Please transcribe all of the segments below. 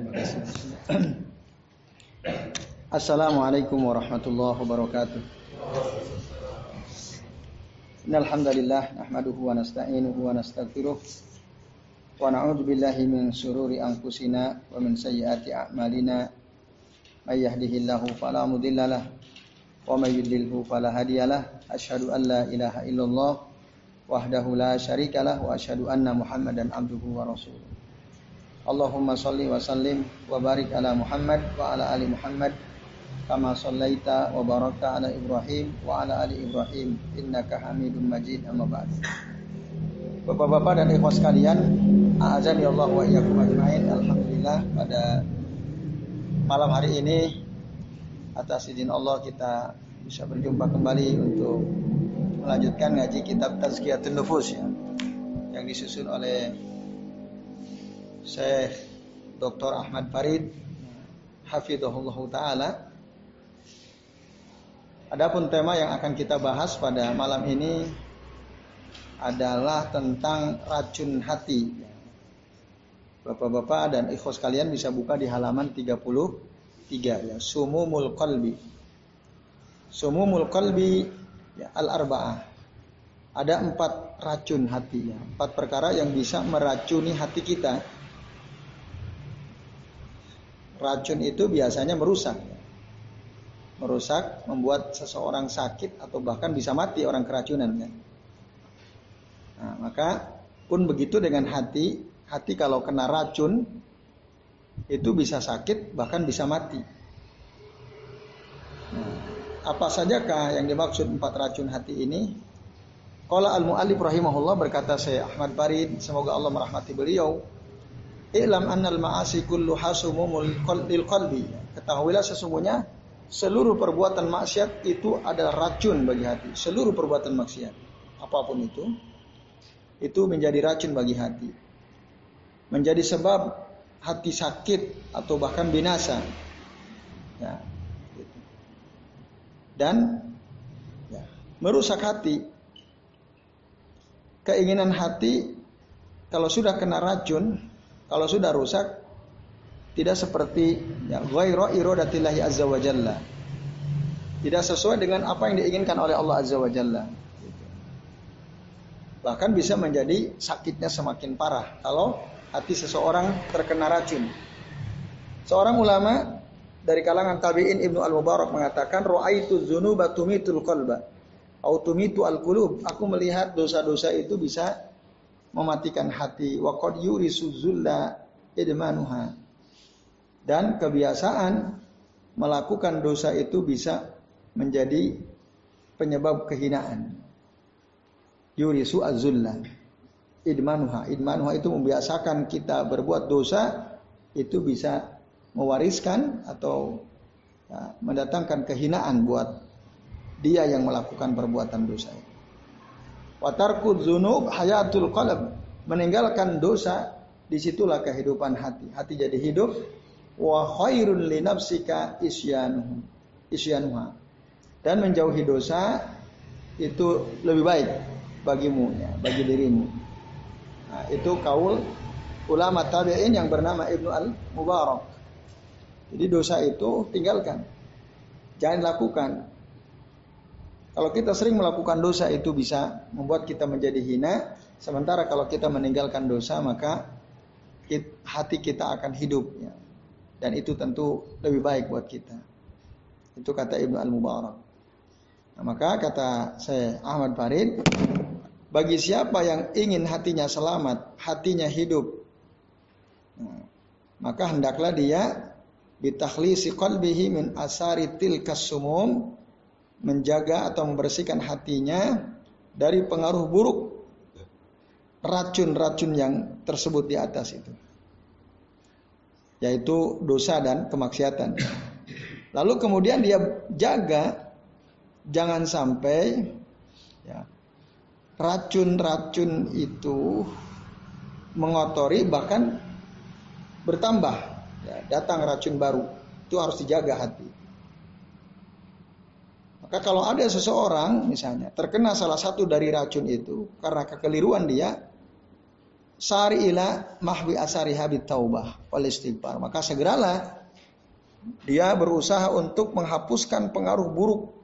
Terima kasih. Assalamualaikum warahmatullahi wabarakatuh. Innal hamdalillah nahmaduhu wa nasta'inuhu wa nastaghfiruh wa na'udzu billahi min shururi anfusina wa min sayyiati a'malina may yahdihillahu fala mudhillalah wa may yudlilhu fala hadiyalah asyhadu an la ilaha illallah wahdahu la syarikalah wa asyhadu anna muhammadan abduhu wa rasuluh Allahumma salli wa sallim wa barik ala Muhammad wa ala ali Muhammad kama sallaita wa barakta ala Ibrahim wa ala ali Ibrahim innaka Hamidum Majid amma ba'd. Bapak-bapak dan ikhwas sekalian, azan ya Allah wa iyyakum ajmain. Alhamdulillah pada malam hari ini atas izin Allah kita bisa berjumpa kembali untuk melanjutkan ngaji kitab Tazkiyatun Nufus ya yang disusun oleh Syekh Dr. Ahmad Farid Hafidhullah Ta'ala Adapun tema yang akan kita bahas pada malam ini adalah tentang racun hati. Bapak-bapak dan ikhwas kalian bisa buka di halaman 33 ya, Sumumul Qalbi. Sumumul Qalbi ya, al-arba'ah. Ada empat racun hati ya, empat perkara yang bisa meracuni hati kita racun itu biasanya merusak. Merusak, membuat seseorang sakit atau bahkan bisa mati orang keracunan kan. Nah, maka pun begitu dengan hati, hati kalau kena racun itu bisa sakit bahkan bisa mati. Nah, apa sajakah yang dimaksud empat racun hati ini? Qala al-mu'allif rahimahullah berkata saya Ahmad Farid, semoga Allah merahmati beliau. I'lam annal ma'asi kullu hasumumul lil qalbi. Ketahuilah sesungguhnya seluruh perbuatan maksiat itu adalah racun bagi hati. Seluruh perbuatan maksiat, apa pun itu, itu menjadi racun bagi hati. Menjadi sebab hati sakit atau bahkan binasa. Ya, gitu. Dan ya, merusak hati. Keinginan hati kalau sudah kena racun kalau sudah rusak tidak seperti ya ghairu iradatillahi azza wa jalla. Tidak sesuai dengan apa yang diinginkan oleh Allah azza wa jalla. Bahkan bisa menjadi sakitnya semakin parah kalau hati seseorang terkena racun. Seorang ulama dari kalangan tabi'in Ibnu Al-Mubarak mengatakan ra'aitu dzunuba tumitul qalba au tumitu al-qulub. Aku melihat dosa-dosa itu bisa mematikan hati. Wa qad yurisu idmanuha. Dan kebiasaan melakukan dosa itu bisa menjadi penyebab kehinaan. Yurisu azulla idmanuha. Idmanuha itu membiasakan kita berbuat dosa itu bisa mewariskan atau ya, mendatangkan kehinaan buat dia yang melakukan perbuatan dosa itu Watarkud zunub hayatul qalb. Meninggalkan dosa, di situlah kehidupan hati. Hati jadi hidup. Wa khairun li nafsika. Isyanuha. Dan menjauhi dosa itu lebih baik bagimu ya, bagi dirimu. Nah, itu kaul ulama tabi'in yang bernama Ibnu Al-Mubarak. Jadi dosa itu tinggalkan. Jangan lakukan. Kalau kita sering melakukan dosa itu bisa membuat kita menjadi hina, sementara kalau kita meninggalkan dosa maka hati kita akan hidup ya. Dan itu tentu lebih baik buat kita. Itu kata Ibnu Al-Mubarak. Nah, maka kata saya Ahmad Farid, bagi siapa yang ingin hatinya selamat, hatinya hidup, nah, maka hendaklah dia bitakhlisi qalbihi min asari tilkas sumum menjaga atau membersihkan hatinya dari pengaruh buruk racun-racun yang tersebut di atas itu. Yaitu dosa dan kemaksiatan. Lalu kemudian dia jaga jangan sampai ya, racun-racun itu mengotori bahkan bertambah ya, datang racun baru itu harus dijaga hati maka kalau ada seseorang misalnya terkena salah satu dari racun itu karena kekeliruan dia, sari ila mahwi asari habit taubah wal istighfar. Maka segeralah dia berusaha untuk menghapuskan pengaruh buruk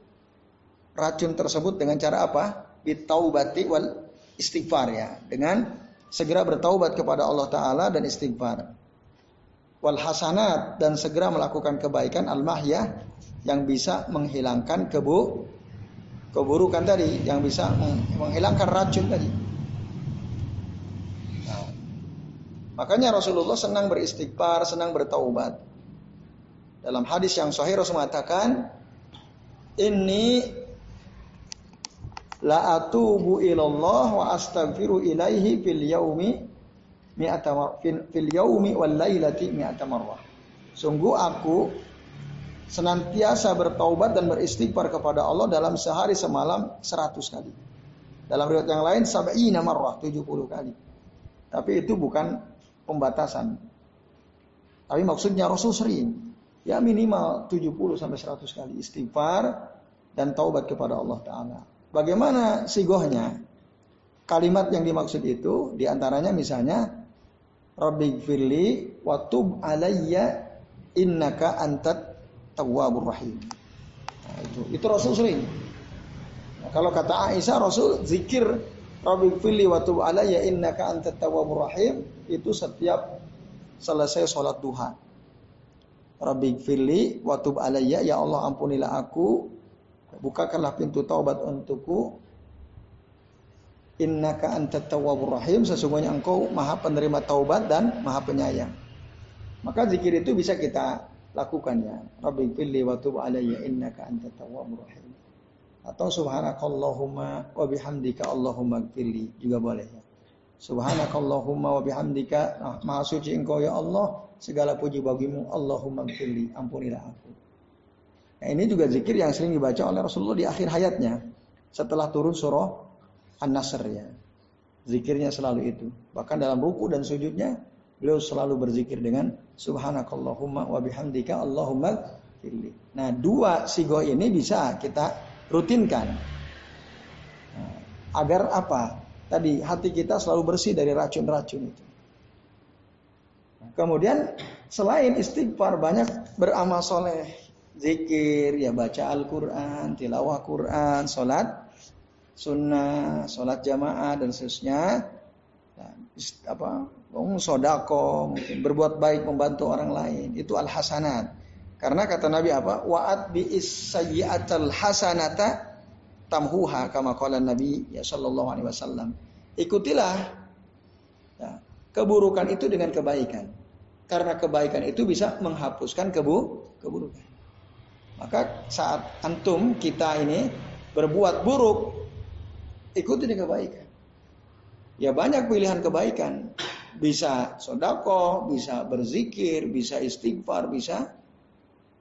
racun tersebut dengan cara apa? Bitaubati wal istighfar ya. Dengan segera bertaubat kepada Allah Ta'ala dan istighfar. Wal hasanat dan segera melakukan kebaikan al-mahyah yang bisa menghilangkan kebu keburukan tadi, yang bisa menghilangkan racun tadi. Makanya Rasulullah senang beristighfar, senang bertaubat. Dalam hadis yang sahih Rasul mengatakan, "Inni la atubu ilallah wa astaghfiru ilaihi fil yaumi mi'ata fil yaumi wal lailati mi'ata marrah." Sungguh aku senantiasa bertaubat dan beristighfar kepada Allah dalam sehari semalam seratus kali. Dalam riwayat yang lain sab'ina marrah 70 kali. Tapi itu bukan pembatasan. Tapi maksudnya Rasul sering. Ya minimal 70 sampai 100 kali istighfar dan taubat kepada Allah Ta'ala. Bagaimana sigohnya? Kalimat yang dimaksud itu di antaranya misalnya Rabbi firli wa tub alayya innaka antat tawwabur rahim. Nah, itu itu Rasul sering. Nah, kalau kata Aisyah Rasul zikir Rabbi fili wa tub alayya innaka antat tawwabur rahim itu setiap selesai sholat duha. Rabbi fili wa tub alayya ya Allah ampunilah aku bukakanlah pintu taubat untukku innaka antat tawwabur rahim sesungguhnya engkau maha penerima taubat dan maha penyayang. Maka zikir itu bisa kita lakukan ya. Rabbi fili wa tub alayya innaka antat tawwabur rahim atau subhanakallahumma wa bihamdika Allahumma gfirli juga boleh ya. Subhanakallahumma wa bihamdika nah, maha suci engkau ya Allah segala puji bagimu Allahumma gfirli ampunilah aku. Nah, ini juga zikir yang sering dibaca oleh Rasulullah di akhir hayatnya setelah turun surah An-Nasr ya. Zikirnya selalu itu. Bahkan dalam ruku dan sujudnya beliau selalu berzikir dengan subhanakallahumma wa bihamdika Allahumma gfirli. Nah, dua sigo ini bisa kita rutinkan. Nah, agar apa? Tadi hati kita selalu bersih dari racun-racun itu. Nah, kemudian selain istighfar banyak beramal soleh, zikir, ya baca Al-Quran, tilawah Quran, sholat sunnah, sholat jamaah dan seterusnya. Nah, apa? Sodako, mungkin berbuat baik membantu orang lain itu al hasanat karena kata Nabi apa? Wa'at bi sayyi'atal hasanata tamhuha kama qala Nabi ya sallallahu alaihi wasallam. Ikutilah ya, keburukan itu dengan kebaikan. Karena kebaikan itu bisa menghapuskan kebu keburukan. Maka saat antum kita ini berbuat buruk, ikuti dengan kebaikan. Ya banyak pilihan kebaikan. Bisa sodako, bisa berzikir, bisa istighfar, bisa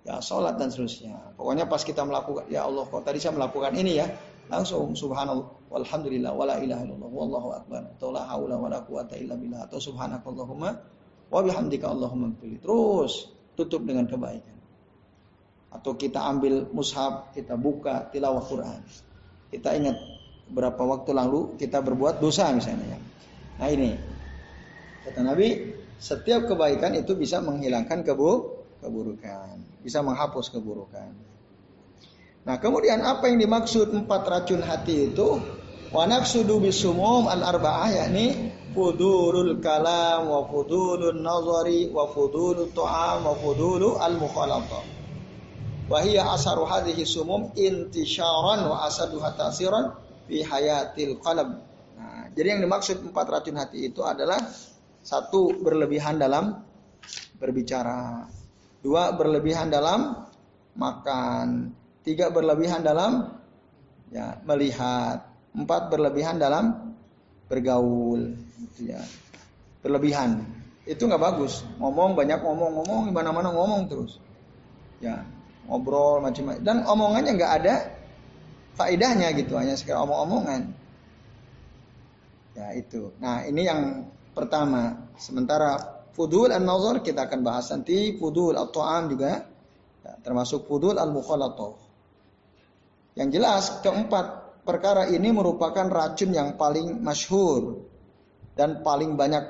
ya sholat dan seterusnya. Pokoknya pas kita melakukan, ya Allah kok tadi saya melakukan ini ya, langsung subhanallah walhamdulillah wala ilaha illallah wallahu akbar atau la haula wala quwata illa billah atau subhanakallahumma wa bihamdika allahumma pilih terus tutup dengan kebaikan atau kita ambil mushaf kita buka tilawah Quran kita ingat berapa waktu lalu kita berbuat dosa misalnya ya nah ini kata Nabi setiap kebaikan itu bisa menghilangkan kebu keburukan bisa menghapus keburukan. Nah, kemudian apa yang dimaksud empat racun hati itu? Wa nafsudu bisumum al arba'ah yakni fudulul kalam wa fudulun nazari wa fudulul tu'am wa fudulu al mukhalatah. Wa hiya asaru hadhihi sumum intisharan wa asaduha tasiran fi hayatil qalb. Nah, jadi yang dimaksud empat racun hati itu adalah satu berlebihan dalam berbicara, Dua berlebihan dalam makan. Tiga berlebihan dalam ya melihat. Empat berlebihan dalam bergaul. Gitu ya. Berlebihan. Itu nggak bagus. Ngomong banyak ngomong-ngomong gimana mana ngomong terus. Ya ngobrol macam-macam dan omongannya nggak ada faedahnya gitu hanya sekedar omong-omongan. Ya itu. Nah ini yang pertama. Sementara Fudul an-nazar kita akan bahas nanti. Fudul at-ta'am juga ya, termasuk fudul al-mukhalatah. Yang jelas keempat perkara ini merupakan racun yang paling masyhur dan paling banyak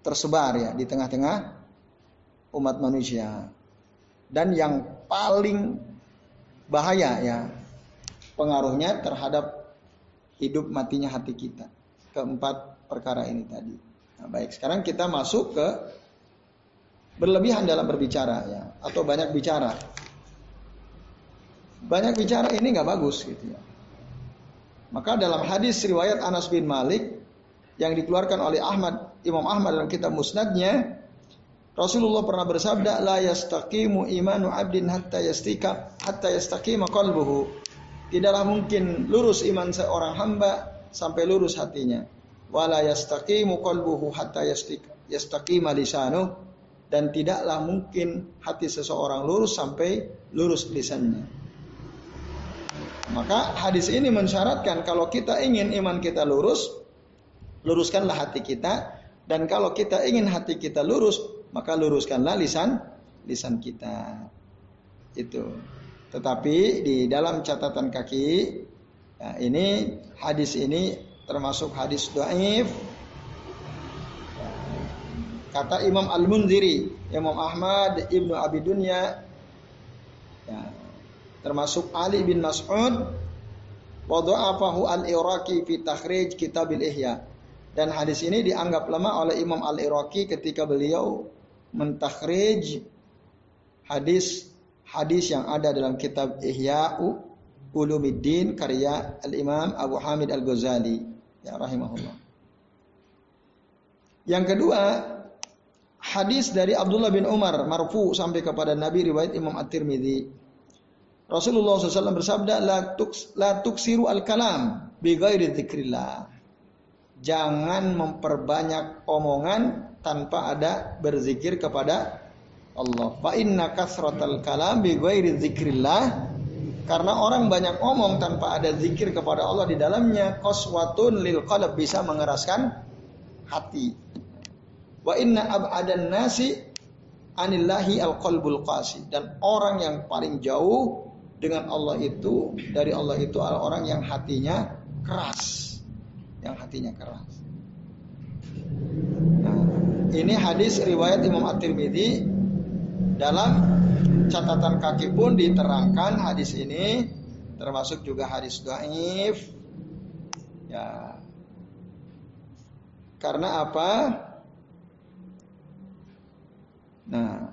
tersebar ya di tengah-tengah umat manusia. Dan yang paling bahaya ya pengaruhnya terhadap hidup matinya hati kita. Keempat perkara ini tadi. Nah, baik, sekarang kita masuk ke berlebihan dalam berbicara ya atau banyak bicara. Banyak bicara ini nggak bagus gitu ya. Maka dalam hadis riwayat Anas bin Malik yang dikeluarkan oleh Ahmad Imam Ahmad dalam kitab Musnadnya Rasulullah pernah bersabda la yastaqimu imanu abdin hatta yastika hatta yastaqima qalbuhu. Tidaklah mungkin lurus iman seorang hamba sampai lurus hatinya. Wala yastaqimu qalbuhu hatta yastaqima lisanu dan tidaklah mungkin hati seseorang lurus sampai lurus lisannya. Maka hadis ini mensyaratkan kalau kita ingin iman kita lurus, luruskanlah hati kita dan kalau kita ingin hati kita lurus, maka luruskanlah lisan lisan kita. Itu. Tetapi di dalam catatan kaki ya, ini hadis ini termasuk hadis dhaif. Kata Imam Al-Munziri, Imam Ahmad Ibnu Abi Dunya ya, termasuk Ali bin Mas'ud wadha'afahu al-Iraqi fi takhrij kitab al-Ihya. Dan hadis ini dianggap lemah oleh Imam Al-Iraqi ketika beliau mentakhrij hadis hadis yang ada dalam kitab Ihya'u Ulumuddin karya Al-Imam Abu Hamid Al-Ghazali ya rahimahullah. Yang kedua, hadis dari Abdullah bin Umar marfu sampai kepada Nabi riwayat Imam At-Tirmidzi. Rasulullah SAW bersabda, la, tuks, la tuksiru al-kalam bi ghairi. Jangan memperbanyak omongan tanpa ada berzikir kepada Allah. Fa inna kasratal kalam bi ghairi dzikrillah karena orang banyak omong tanpa ada zikir kepada Allah di dalamnya qaswatun lil qalb bisa mengeraskan hati. Wa inna ab'adan nasi anillahi al-qalbul qasi dan orang yang paling jauh dengan Allah itu dari Allah itu adalah orang yang hatinya keras. Yang hatinya keras. Ini hadis riwayat Imam At-Tirmidzi dalam catatan kaki pun diterangkan hadis ini termasuk juga hadis dhaif. Ya. Karena apa? Nah,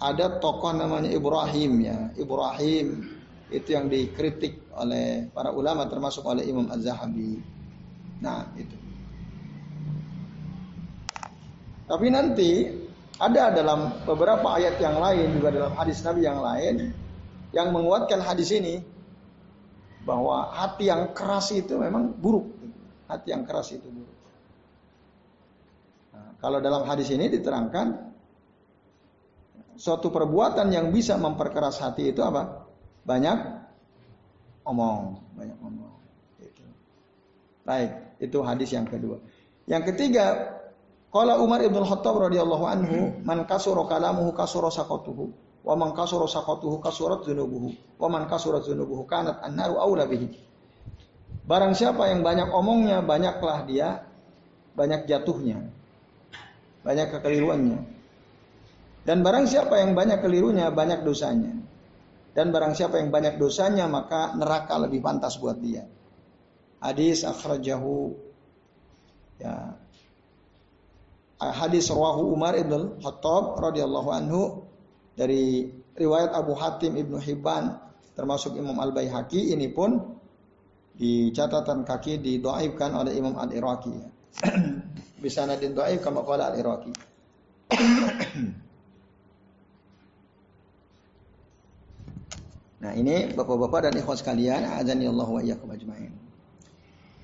ada tokoh namanya Ibrahim ya. Ibrahim itu yang dikritik oleh para ulama termasuk oleh Imam Az-Zahabi. Nah, itu. Tapi nanti ada dalam beberapa ayat yang lain juga dalam hadis Nabi yang lain yang menguatkan hadis ini bahwa hati yang keras itu memang buruk. Hati yang keras itu buruk. Nah, kalau dalam hadis ini diterangkan suatu perbuatan yang bisa memperkeras hati itu apa? Banyak omong, banyak omong. Itu. Baik, itu hadis yang kedua. Yang ketiga, Qala Umar ibn Khattab radhiyallahu anhu, man kasura kalamuhu kasura saqatuhu, wa man kasura saqatuhu kasurat dzunubuhu, wa man kasura dzunubuhu kanat annaru aula bihi. Barang siapa yang banyak omongnya, banyaklah dia banyak jatuhnya. Banyak kekeliruannya. Dan barang siapa yang banyak kelirunya, banyak dosanya. Dan barang siapa yang banyak dosanya, maka neraka lebih pantas buat dia. Hadis akhrajahu ya hadis rawahu Umar ibn Khattab radhiyallahu anhu dari riwayat Abu Hatim Ibnu Hibban termasuk Imam Al Baihaqi ini pun di catatan kaki didoaibkan oleh Imam Al Iraqi. Bisa nadin doaib kama qala Al Iraqi. nah ini bapak-bapak dan ikhwan sekalian, azani Allah wa iyyakum ajmain.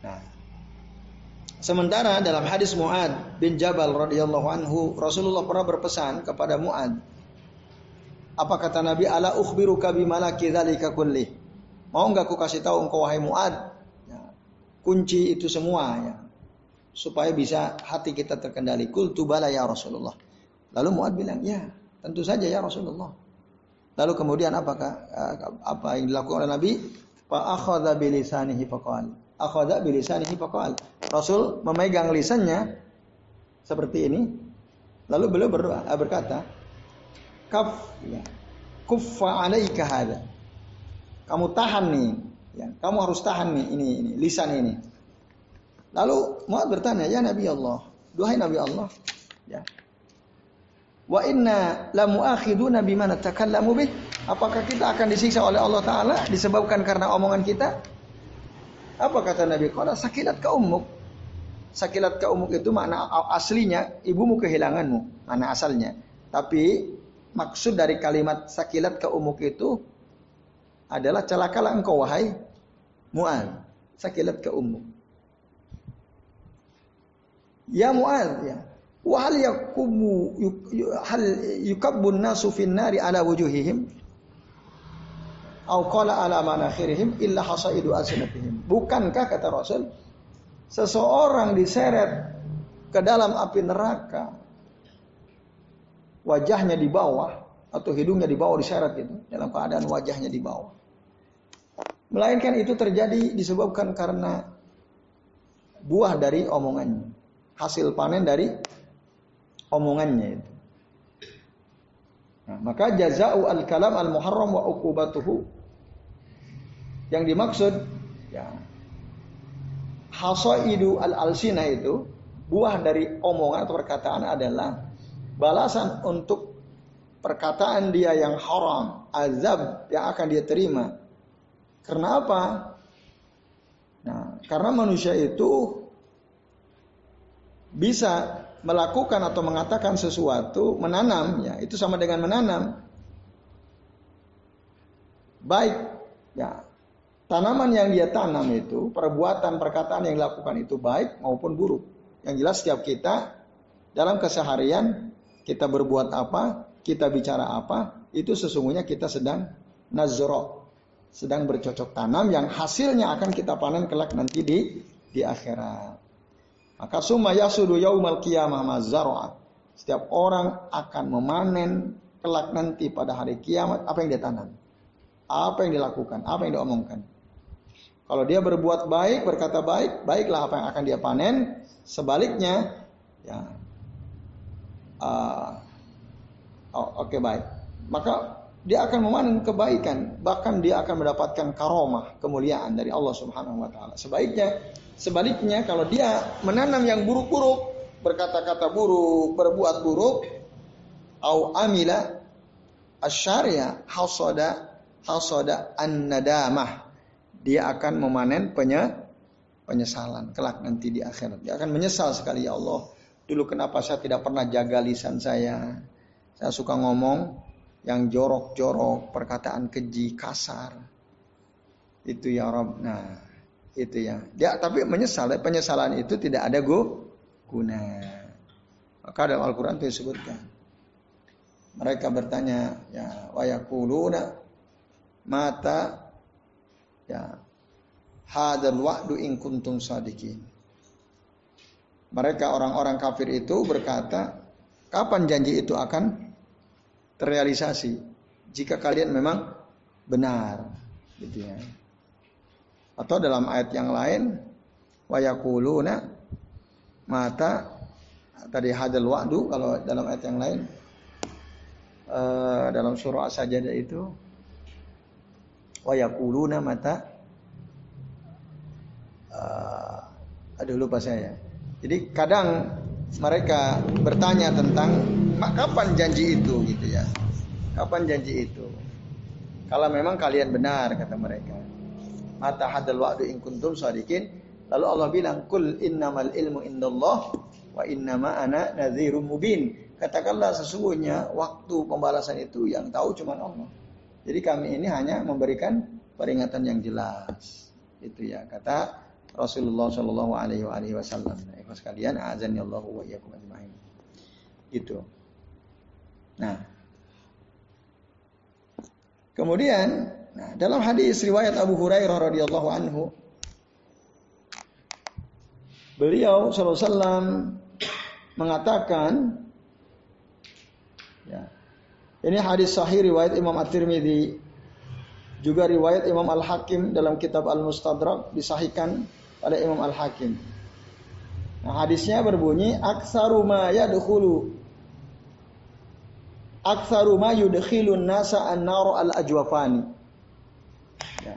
Nah, Sementara dalam hadis Muad bin Jabal radhiyallahu anhu, Rasulullah pernah berpesan kepada Muad. Apa kata Nabi? Ala ukhbiruka bimalaki dzalika kulli. Mau enggak aku kasih tahu engkau wahai Muad? Ya, kunci itu semua ya. Supaya bisa hati kita terkendali. Qultu bala ya Rasulullah. Lalu Muad bilang, "Ya, tentu saja ya Rasulullah." Lalu kemudian apakah apa yang dilakukan oleh Nabi? Fa akhadha bilisanihi faqala akhadha bilisanihi faqal. Rasul memegang lisannya seperti ini. Lalu beliau berdoa berkata, "Kaf ya, kuffa alaika hada." Kamu tahan nih, ya, kamu harus tahan nih ini ini lisan ini. Lalu Mu'ad bertanya, "Ya Nabi Allah, duhai Nabi Allah, ya. Wa inna la muakhiduna bima natakallamu bih?" Apakah kita akan disiksa oleh Allah taala disebabkan karena omongan kita? Apa kata Nabi? Qala sakilat ka ummuk. Sakilat ka ummuk itu makna aslinya ibumu kehilanganmu, mana asalnya. Tapi maksud dari kalimat sakilat ka ummuk itu adalah celakalah engkau wahai Mu'ad. Sakilat ke ummu. Ya Mu'ad ya. Wahal yakubu hal yukabbun nasu fin nari ala wujuhihim au qala ala manakhirihim illa hasaidu. Bukankah kata Rasul seseorang diseret ke dalam api neraka wajahnya di bawah atau hidungnya di bawah diseret itu dalam keadaan wajahnya di bawah Melainkan itu terjadi disebabkan karena buah dari omongannya. Hasil panen dari omongannya itu. Nah, maka jaza'u al-kalam al-muharram wa uqubatuhu. Yang dimaksud ya hasaidu al-alsina itu buah dari omongan atau perkataan adalah balasan untuk perkataan dia yang haram, azab yang akan dia terima karena apa? Nah, karena manusia itu bisa melakukan atau mengatakan sesuatu, menanam, ya itu sama dengan menanam. Baik, ya tanaman yang dia tanam itu, perbuatan, perkataan yang dilakukan itu baik maupun buruk. Yang jelas setiap kita dalam keseharian kita berbuat apa, kita bicara apa, itu sesungguhnya kita sedang nazro, sedang bercocok tanam yang hasilnya akan kita panen kelak nanti di di akhirat. Maka summa yasudu yaumal qiyamah mazar'a. Setiap orang akan memanen kelak nanti pada hari kiamat apa yang dia tanam. Apa yang dilakukan, apa yang diomongkan. Kalau dia berbuat baik, berkata baik, baiklah apa yang akan dia panen. Sebaliknya, ya, uh, oh, oke okay, baik. Maka dia akan memanen kebaikan, bahkan dia akan mendapatkan karomah, kemuliaan dari Allah Subhanahu wa taala. Sebaiknya sebaliknya kalau dia menanam yang buruk-buruk, berkata-kata buruk, berbuat buruk, au amila asyariya hasada hasada an-nadamah. Dia akan memanen penye, penyesalan kelak nanti di akhirat. Dia akan menyesal sekali ya Allah. Dulu kenapa saya tidak pernah jaga lisan saya? Saya suka ngomong yang jorok-jorok, perkataan keji, kasar. Itu ya Rob. Nah, itu ya. Dia tapi menyesal, penyesalan itu tidak ada gu, guna. Maka dalam Al-Quran itu disebutkan. Mereka bertanya, ya, wayakuluna mata ya hadal wa'du in kuntum sadikin. Mereka orang-orang kafir itu berkata, kapan janji itu akan terrealisasi jika kalian memang benar gitu ya. Atau dalam ayat yang lain wayakuluna mata tadi hadal wa'du kalau dalam ayat yang lain uh, dalam surah As-Sajdah itu wayakuluna mata uh, aduh lupa saya. Jadi kadang mereka bertanya tentang kapan janji itu gitu ya? Kapan janji itu? Kalau memang kalian benar kata mereka. Mata hadal wa'du in kuntum sadikin. Lalu Allah bilang, "Kul innamal ilmu indallah wa innama ana nadhirum mubin." Katakanlah sesungguhnya waktu pembalasan itu yang tahu cuma Allah. Jadi kami ini hanya memberikan peringatan yang jelas. Itu ya kata Rasulullah Shallallahu Alaihi Wasallam. Ikhlas kalian, azan ya Allah wa iyyakum ajma'in. Gitu. Nah, kemudian nah, dalam hadis riwayat Abu Hurairah radhiyallahu anhu, beliau sallallahu mengatakan, ya, ini hadis sahih riwayat Imam At-Tirmidzi, juga riwayat Imam Al-Hakim dalam kitab Al-Mustadrak disahihkan oleh Imam Al-Hakim. Nah, hadisnya berbunyi aksaru ma yadkhulu aksaru ma yudkhilun nasa an-nar al-ajwafani. Ya.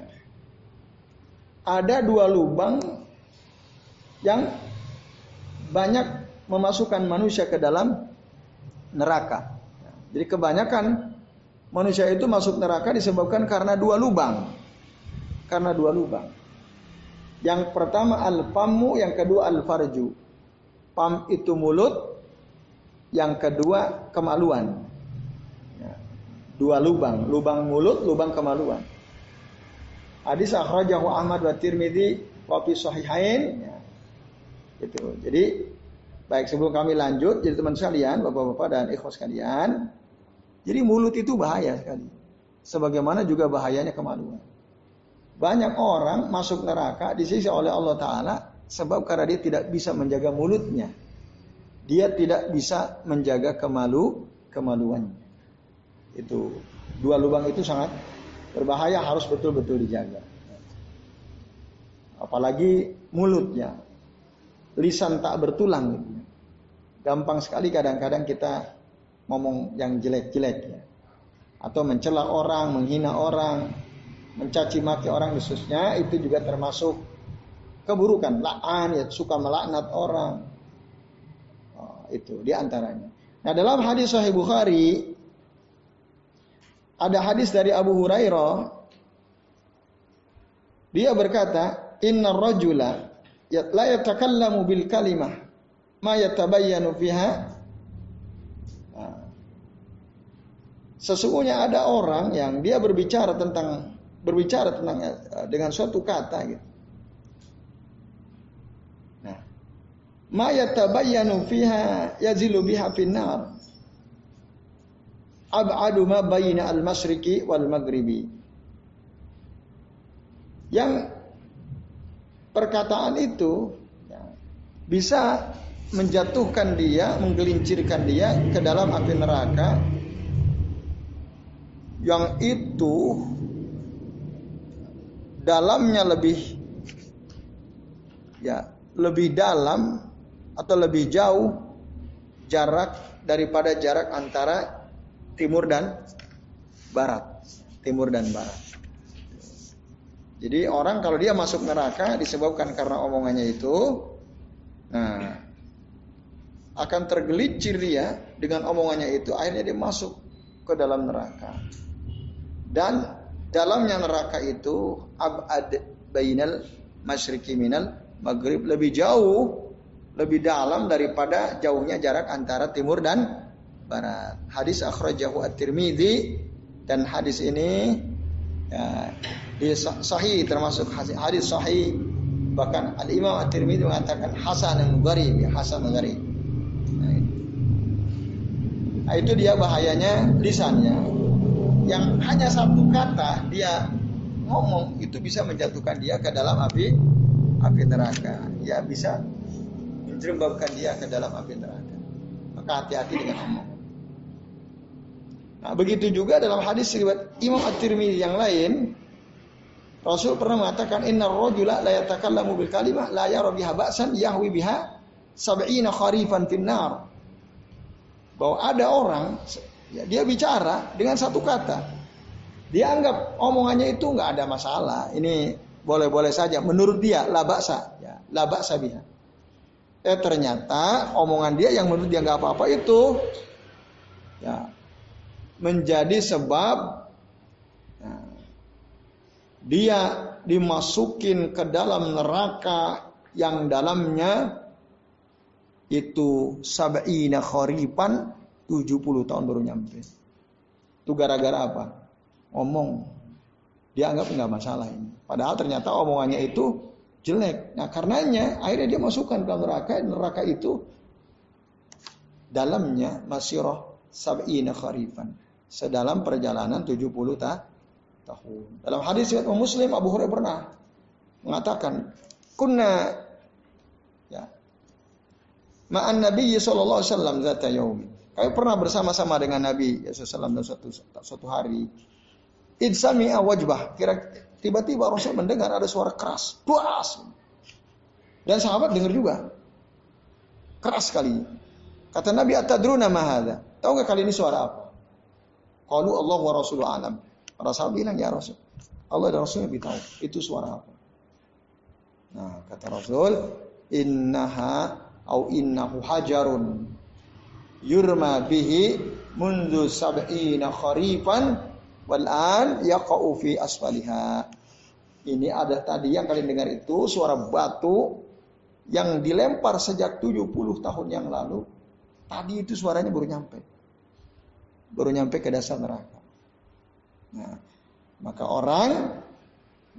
Ada dua lubang yang banyak memasukkan manusia ke dalam neraka. Jadi kebanyakan manusia itu masuk neraka disebabkan karena dua lubang. Karena dua lubang. Yang pertama al-famu, yang kedua al-farju. Pam itu mulut, yang kedua kemaluan. Ya. Dua lubang, lubang mulut, lubang kemaluan. Hadis akhrajahu Ahmad wa Tirmidzi wa fi sahihain. Ya. Itu. Jadi baik sebelum kami lanjut, jadi teman sekalian, Bapak-bapak dan ikhwas sekalian, jadi mulut itu bahaya sekali. Sebagaimana juga bahayanya kemaluan. Banyak orang masuk neraka disiksa oleh Allah Ta'ala sebab karena dia tidak bisa menjaga mulutnya. Dia tidak bisa menjaga kemalu kemaluannya. Itu dua lubang itu sangat berbahaya harus betul-betul dijaga. Apalagi mulutnya. Lisan tak bertulang. Gampang sekali kadang-kadang kita ngomong yang jelek-jelek ya. Atau mencela orang, menghina orang, mencaci maki orang khususnya itu juga termasuk keburukan la'an ya suka melaknat orang oh, itu di antaranya nah dalam hadis Sahih Bukhari ada hadis dari Abu Hurairah dia berkata inna rajula la yatakallamu bil kalimah ma yatabayyanu fiha Sesungguhnya ada orang yang dia berbicara tentang berbicara tentang eh, dengan suatu kata gitu. Nah, fiha yazilu biha finnar. Ab'adu ma bayna al-masyriqi wal maghribi. Yang perkataan itu bisa menjatuhkan dia, menggelincirkan dia ke dalam api neraka yang itu dalamnya lebih ya lebih dalam atau lebih jauh jarak daripada jarak antara timur dan barat. Timur dan barat. Jadi orang kalau dia masuk neraka disebabkan karena omongannya itu nah akan tergelincir dia dengan omongannya itu akhirnya dia masuk ke dalam neraka dan dalamnya neraka itu abad bainal masyriqi minal maghrib lebih jauh lebih dalam daripada jauhnya jarak antara timur dan barat. Hadis akhrajahu at-Tirmidzi dan hadis ini ya, sahih termasuk hadis, sahih bahkan Al Imam At-Tirmidzi mengatakan hasan yang gharib ya hasan gharib. Nah, itu dia bahayanya lisannya yang hanya satu kata dia ngomong itu bisa menjatuhkan dia ke dalam api api neraka. Ya bisa menjerembabkan dia ke dalam api neraka. Maka hati-hati dengan ngomong. Nah, begitu juga dalam hadis riwayat Imam At-Tirmidzi yang lain Rasul pernah mengatakan inna rajula la yatakallamu bil kalimah la yara biha ba'san yahwi biha sab'ina kharifan finnar. Bahwa ada orang Ya, dia bicara dengan satu kata. Dia anggap omongannya itu nggak ada masalah. Ini boleh-boleh saja. Menurut dia labaksa, ya, labaksa biha. Eh ternyata omongan dia yang menurut dia nggak apa-apa itu ya menjadi sebab ya, dia dimasukin ke dalam neraka yang dalamnya itu sab'ina kharipan 70 tahun baru nyampe. Itu gara-gara apa? Omong. Dia anggap nggak masalah ini. Padahal ternyata omongannya itu jelek. Nah karenanya akhirnya dia masukkan ke neraka. Neraka itu dalamnya masih roh sab'ina kharifan. Sedalam perjalanan 70 ta tahun. Dalam hadis riwayat Muslim Abu Hurairah pernah mengatakan, "Kunna ya ma'an Nabi sallallahu alaihi wasallam zata yaumi." Kami pernah bersama-sama dengan Nabi Yesus dalam suatu suatu hari. Idsami awajbah. Kira tiba-tiba Rasul mendengar ada suara keras, buas. Dan sahabat dengar juga. Keras sekali. Kata Nabi Atadruna mahada. Tahu nggak kali ini suara apa? Kalau Allah wa Rasulullah alam. Para bilang ya Rasul. Allah dan Rasulnya lebih tahu. Itu suara apa? Nah kata Rasul. Innaha au innahu hajarun. Yurma bihi mundu sab'ina kharifan wal an yaqa'u fi asfaliha. Ini ada tadi yang kalian dengar itu suara batu yang dilempar sejak 70 tahun yang lalu. Tadi itu suaranya baru nyampe. Baru nyampe ke dasar neraka. Nah, maka orang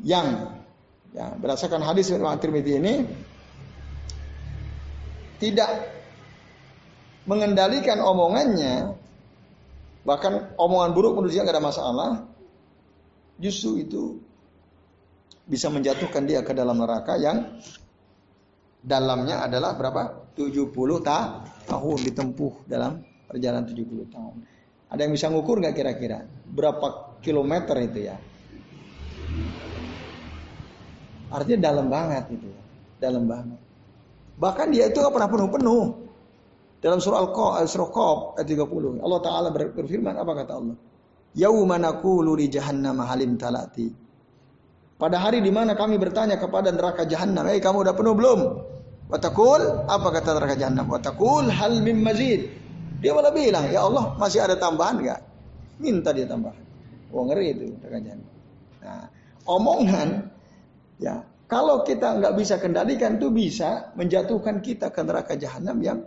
yang ya, berdasarkan hadis Tirmidzi ini tidak mengendalikan omongannya bahkan omongan buruk menurut dia nggak ada masalah justru itu bisa menjatuhkan dia ke dalam neraka yang dalamnya adalah berapa? 70 ta tahun ditempuh dalam perjalanan 70 tahun. Ada yang bisa ngukur nggak kira-kira? Berapa kilometer itu ya? Artinya dalam banget itu ya. Dalam banget. Bahkan dia itu nggak pernah penuh-penuh. Dalam surah Al-Qaf ayat 30. Allah Ta'ala berfirman apa kata Allah? Yauma naqulu li jahannam halim talati. Pada hari di mana kami bertanya kepada neraka jahanam, "Eh, kamu udah penuh belum?" Watakul, apa kata neraka jahanam? Watakul hal mim mazid. Dia malah bilang, "Ya Allah, masih ada tambahan enggak?" Minta dia tambahan. Oh, ngeri itu neraka jahanam. Nah, omongan ya, kalau kita nggak bisa kendalikan itu bisa menjatuhkan kita ke neraka jahanam yang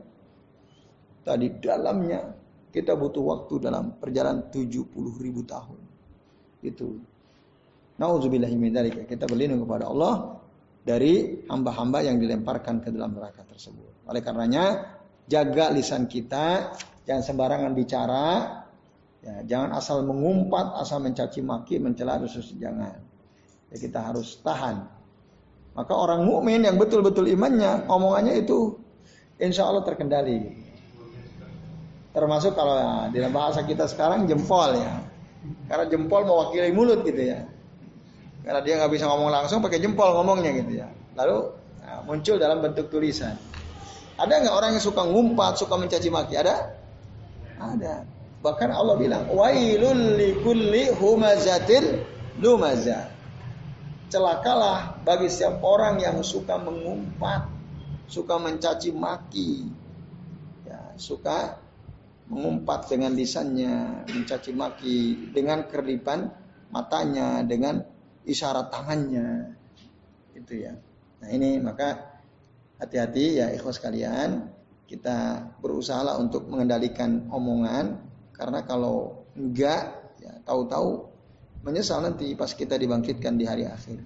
tadi dalamnya kita butuh waktu dalam perjalanan 70 ribu tahun. Itu Nauzubillahimindzalik. Kita berlindung kepada Allah dari hamba-hamba yang dilemparkan ke dalam neraka tersebut. Oleh karenanya, jaga lisan kita, jangan sembarangan bicara, ya, jangan asal mengumpat, asal mencaci maki, mencela khusus jangan. Ya, kita harus tahan. Maka orang mukmin yang betul-betul imannya, omongannya itu insya Allah terkendali. Termasuk kalau ya, dalam bahasa kita sekarang jempol ya. Karena jempol mewakili mulut gitu ya. Karena dia nggak bisa ngomong langsung pakai jempol ngomongnya gitu ya. Lalu nah, muncul dalam bentuk tulisan. Ada nggak orang yang suka ngumpat, suka mencaci maki? Ada? Ada. Bahkan Allah bilang, "Wailul likulli humazatil lumaza." Celakalah bagi setiap orang yang suka mengumpat, suka mencaci maki. Ya, suka mengumpat dengan lisannya, mencaci maki dengan kerlipan matanya, dengan isyarat tangannya. Itu ya. Nah ini maka hati-hati ya ikhwas kalian. Kita berusaha untuk mengendalikan omongan. Karena kalau enggak, ya tahu-tahu menyesal nanti pas kita dibangkitkan di hari akhir.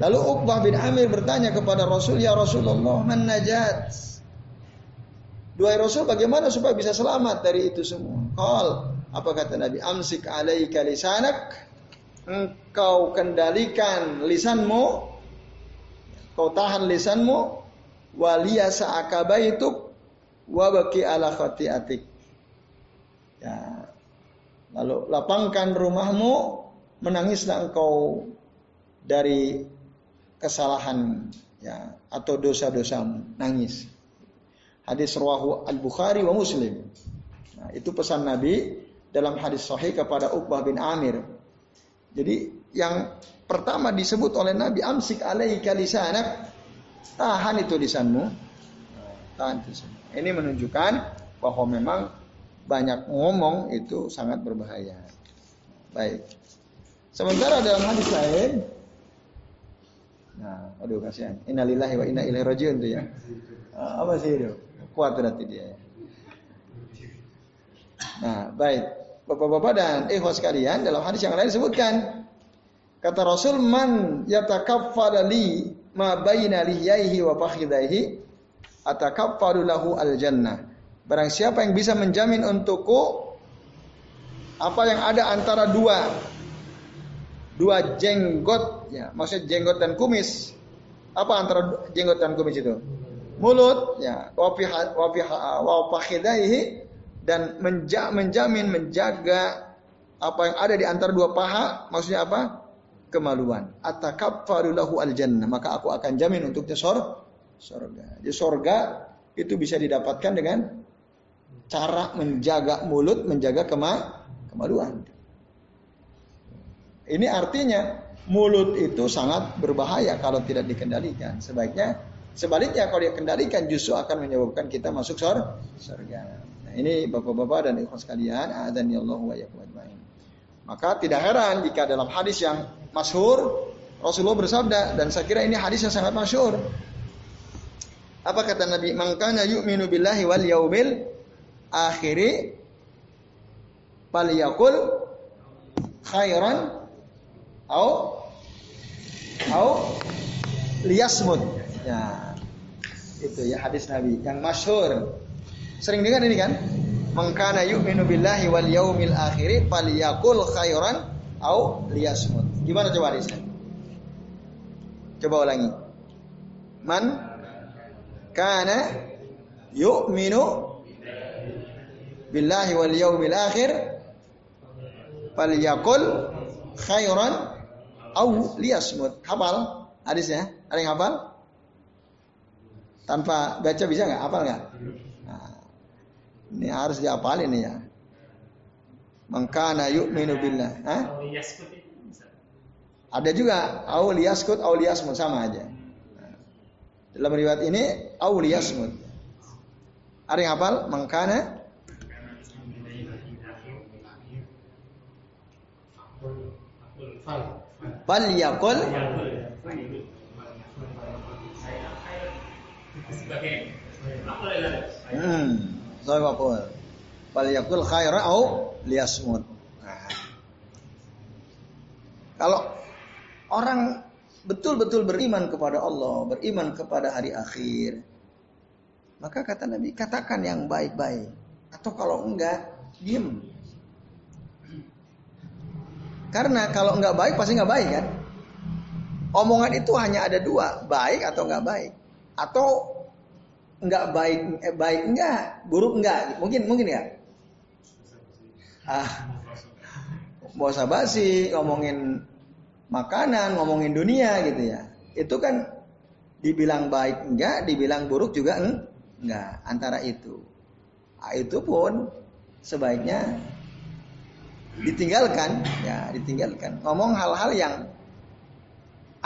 Lalu Uqbah bin Amir bertanya kepada Rasul, Ya Rasulullah, man najat? Dua Rasul bagaimana supaya bisa selamat dari itu semua? Kal, apa kata Nabi? Amsik alaika lisanak engkau kendalikan lisanmu, kau tahan lisanmu, waliyasa akabaituk wabaki ala khati'atik. Ya. Lalu lapangkan rumahmu, menangislah engkau dari kesalahan ya atau dosa-dosamu, nangis. Hadis rawahu Al-Bukhari wa Muslim. Nah, itu pesan Nabi dalam hadis sahih kepada Uqbah bin Amir jadi yang pertama disebut oleh Nabi amsik alaika lisanak tahan itu lisanmu. Tahan itu. Ini menunjukkan bahwa memang banyak ngomong itu sangat berbahaya. Baik. Sementara dalam hadis lain Nah, aduh kasihan. Innalillahi wa inna ilaihi rajiun tuh ya. Ah, apa sih itu? Kuat berarti dia. Nah, baik. Bapak-bapak dan ikhwas sekalian dalam hadis yang lain disebutkan kata Rasul man yatakaffara li ma baina lihiyaihi wa fakhidaihi atakaffaru lahu al jannah. Barang siapa yang bisa menjamin untukku apa yang ada antara dua dua jenggot ya, maksudnya jenggot dan kumis. Apa antara jenggot dan kumis itu? Mulut ya, wa fi wa fakhidaihi dan menja menjamin menjaga apa yang ada di antara dua paha maksudnya apa kemaluan atakaffaru lahu al jannah maka aku akan jamin untuknya sor surga jadi surga itu bisa didapatkan dengan cara menjaga mulut, menjaga kema kemaluan. Ini artinya mulut itu sangat berbahaya kalau tidak dikendalikan. Sebaiknya sebaliknya kalau dikendalikan justru akan menyebabkan kita masuk surga. Nah, ini Bapak-bapak dan ikhwan sekalian, adzani Allah wa ajmain. Maka tidak heran jika dalam hadis yang masyhur Rasulullah bersabda dan saya kira ini hadis yang sangat masyhur. Apa kata Nabi? Mangkana yu'minu billahi wal yaumil akhiri yakul khairan au au liyasmud. Ya. Itu ya hadis Nabi yang masyhur. Sering dengar ini kan? Mengkana yu'minu billahi wal yaumil akhiri falyakul khairan au liyasmud. Gimana coba hadisnya? Coba ulangi. Man kana yu'minu billahi wal yaumil akhir falyakul khairan au liyasmut. Hafal hadisnya? Ada yang hafal? Tanpa baca bisa nggak? Hafal nggak? Nah, ini harus dihafal ini ya. Mangkana yu'minu billah. Hah? Ada juga au liyaskut au liyasmut sama aja. Nah, dalam riwayat ini au liyasmut. Ada yang hafal? Mangkana Bal yakul Hmm, saya makul. Bal yakul khaira au liyasmut. Nah. Kalau orang betul-betul beriman kepada Allah, beriman kepada hari akhir, maka kata Nabi, katakan yang baik-baik. Atau kalau enggak, diem. Karena kalau nggak baik pasti nggak baik kan. Omongan itu hanya ada dua, baik atau nggak baik, atau nggak baik, eh, baik enggak, buruk enggak, mungkin mungkin ya. Ah, bosa basi ngomongin makanan, ngomongin dunia gitu ya. Itu kan dibilang baik enggak, dibilang buruk juga enggak, antara itu. Nah, itu pun sebaiknya ditinggalkan, ya ditinggalkan. Ngomong hal-hal yang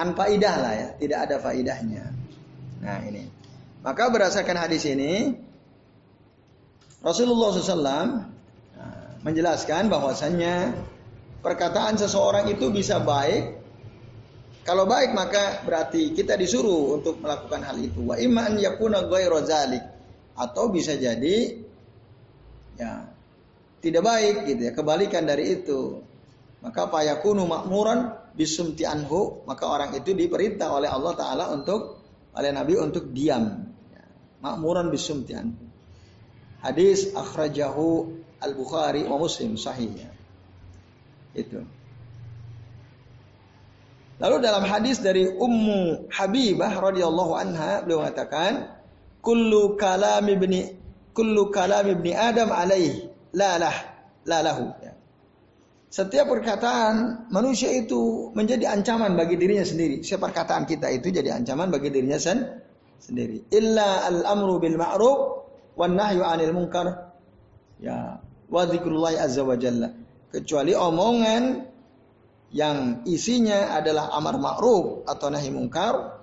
anfaidah lah ya, tidak ada faidahnya. Nah ini. Maka berdasarkan hadis ini, Rasulullah SAW nah, menjelaskan bahwasannya perkataan seseorang itu bisa baik. Kalau baik maka berarti kita disuruh untuk melakukan hal itu. Wa iman yakuna ghairu atau bisa jadi ya tidak baik gitu ya, kebalikan dari itu. Maka payakunu makmuran bisumti anhu, maka orang itu diperintah oleh Allah taala untuk oleh Nabi untuk diam. Ya, makmuran bisumti anhu. Hadis akhrajahu Al-Bukhari wa Muslim sahihnya. Itu. Lalu dalam hadis dari Ummu Habibah radhiyallahu anha beliau mengatakan kullu kalam ibni kullu kalam ibni Adam alaihi lalah lalahu. Ya. Setiap perkataan manusia itu menjadi ancaman bagi dirinya sendiri. Setiap perkataan kita itu jadi ancaman bagi dirinya sen sendiri. Illa al-amru bil ma'ruf wan nahyu 'anil munkar. Ya, wa dzikrullah azza wa jalla. Kecuali omongan yang isinya adalah amar ma'ruf atau nahi munkar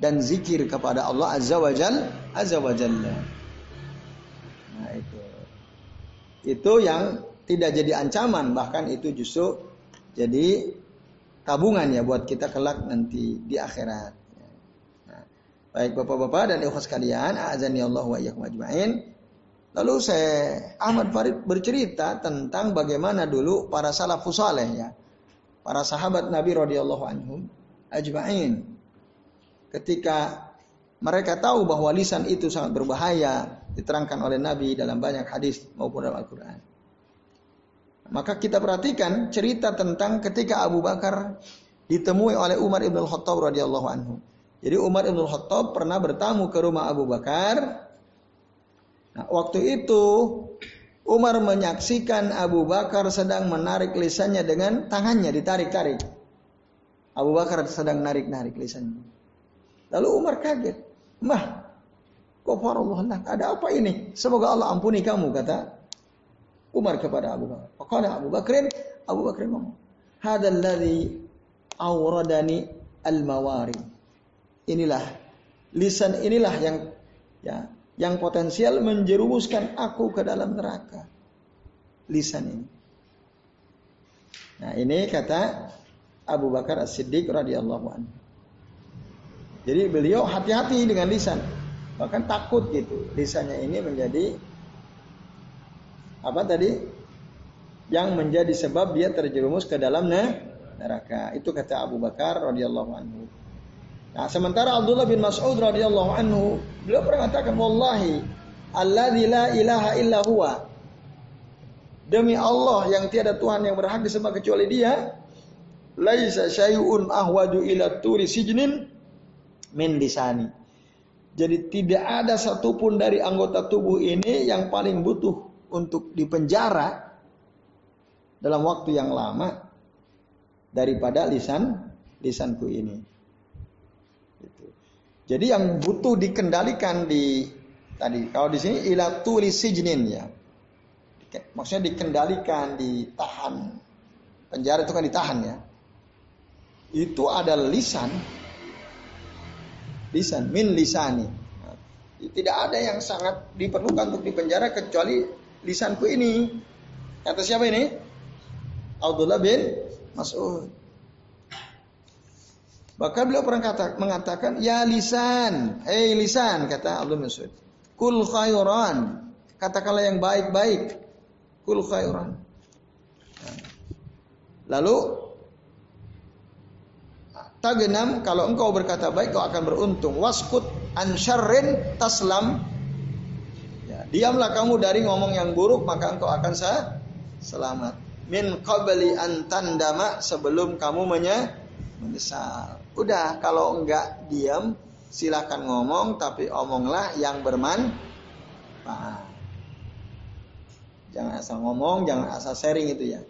dan zikir kepada Allah azza wa jalla azza wa jalla. Nah, itu itu yang tidak jadi ancaman bahkan itu justru jadi tabungan ya buat kita kelak nanti di akhirat. Nah, baik bapak-bapak dan ikhwas sekalian, azani Allah wa iyyakum ajmain. Lalu saya Ahmad Farid bercerita tentang bagaimana dulu para salafus saleh ya. Para sahabat Nabi radhiyallahu anhum ajmain. Ketika mereka tahu bahwa lisan itu sangat berbahaya, diterangkan oleh Nabi dalam banyak hadis maupun dalam Al-Quran. Maka kita perhatikan cerita tentang ketika Abu Bakar ditemui oleh Umar ibn Khattab radhiyallahu anhu. Jadi Umar ibn Khattab pernah bertamu ke rumah Abu Bakar. Nah, waktu itu Umar menyaksikan Abu Bakar sedang menarik lisannya dengan tangannya ditarik-tarik. Abu Bakar sedang narik-narik lisannya. Lalu Umar kaget. Mah, Ghafarallah Ada apa ini? Semoga Allah ampuni kamu kata Umar kepada Abu Bakar. Faqala Abu Bakrin, Abu Bakrin ngomong, "Hadzal awradani al-mawari." Inilah lisan inilah yang ya yang potensial menjerumuskan aku ke dalam neraka. Lisan ini. Nah, ini kata Abu Bakar As-Siddiq radhiyallahu anhu. Jadi beliau hati-hati dengan lisan. Bahkan takut gitu. Lisannya ini menjadi apa tadi? Yang menjadi sebab dia terjerumus ke dalam neraka. Itu kata Abu Bakar radhiyallahu anhu. Nah, sementara Abdullah bin Mas'ud radhiyallahu anhu, beliau pernah mengatakan wallahi alladzi la ilaha illa huwa. Demi Allah yang tiada Tuhan yang berhak disembah kecuali Dia, laisa syai'un ahwaju ila turi sijnin min lisani. Jadi tidak ada satupun dari anggota tubuh ini yang paling butuh untuk dipenjara dalam waktu yang lama daripada lisan lisanku ini. Gitu. Jadi yang butuh dikendalikan di tadi kalau di sini ila sijnin ya. Maksudnya dikendalikan, ditahan. Penjara itu kan ditahan ya. Itu adalah lisan. Lisan min lisani. Tidak ada yang sangat diperlukan untuk dipenjara kecuali lisanku ini. Kata siapa ini? Abdullah bin Mas'ud. Bahkan beliau pernah kata, mengatakan, ya lisan, hei lisan, kata Abdullah bin Mas'ud. Kul khairan, katakanlah yang baik-baik. Kul khairan. Lalu tagenam kalau engkau berkata baik kau akan beruntung. Waskut an taslam Diamlah kamu dari ngomong yang buruk maka engkau akan sah, selamat. Min qabli an tandama sebelum kamu menyesal. Udah kalau enggak diam silakan ngomong tapi omonglah yang bermanfaat. Jangan asal ngomong, jangan asal sharing itu ya.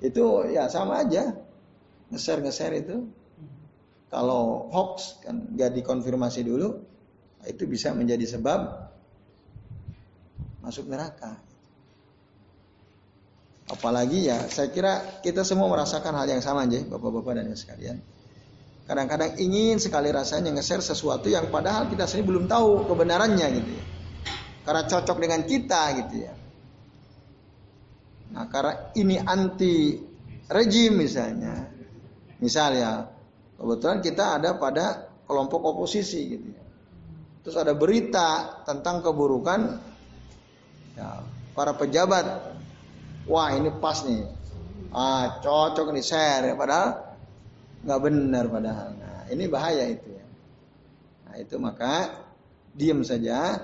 Itu ya sama aja. Nge-share itu. Kalau hoax kan gak dikonfirmasi dulu, itu bisa menjadi sebab masuk neraka. Apalagi ya, saya kira kita semua merasakan hal yang sama aja, bapak-bapak dan ibu sekalian. Kadang-kadang ingin sekali rasanya nge-share sesuatu yang padahal kita sendiri belum tahu kebenarannya gitu ya. Karena cocok dengan kita gitu ya. Nah karena ini anti rejim misalnya. Misalnya, kebetulan kita ada pada kelompok oposisi gitu ya. Terus ada berita tentang keburukan Ya, para pejabat, wah ini pas nih, ah cocok nih share, padahal nggak benar padahal. Nah, ini bahaya itu ya. Nah itu maka diam saja,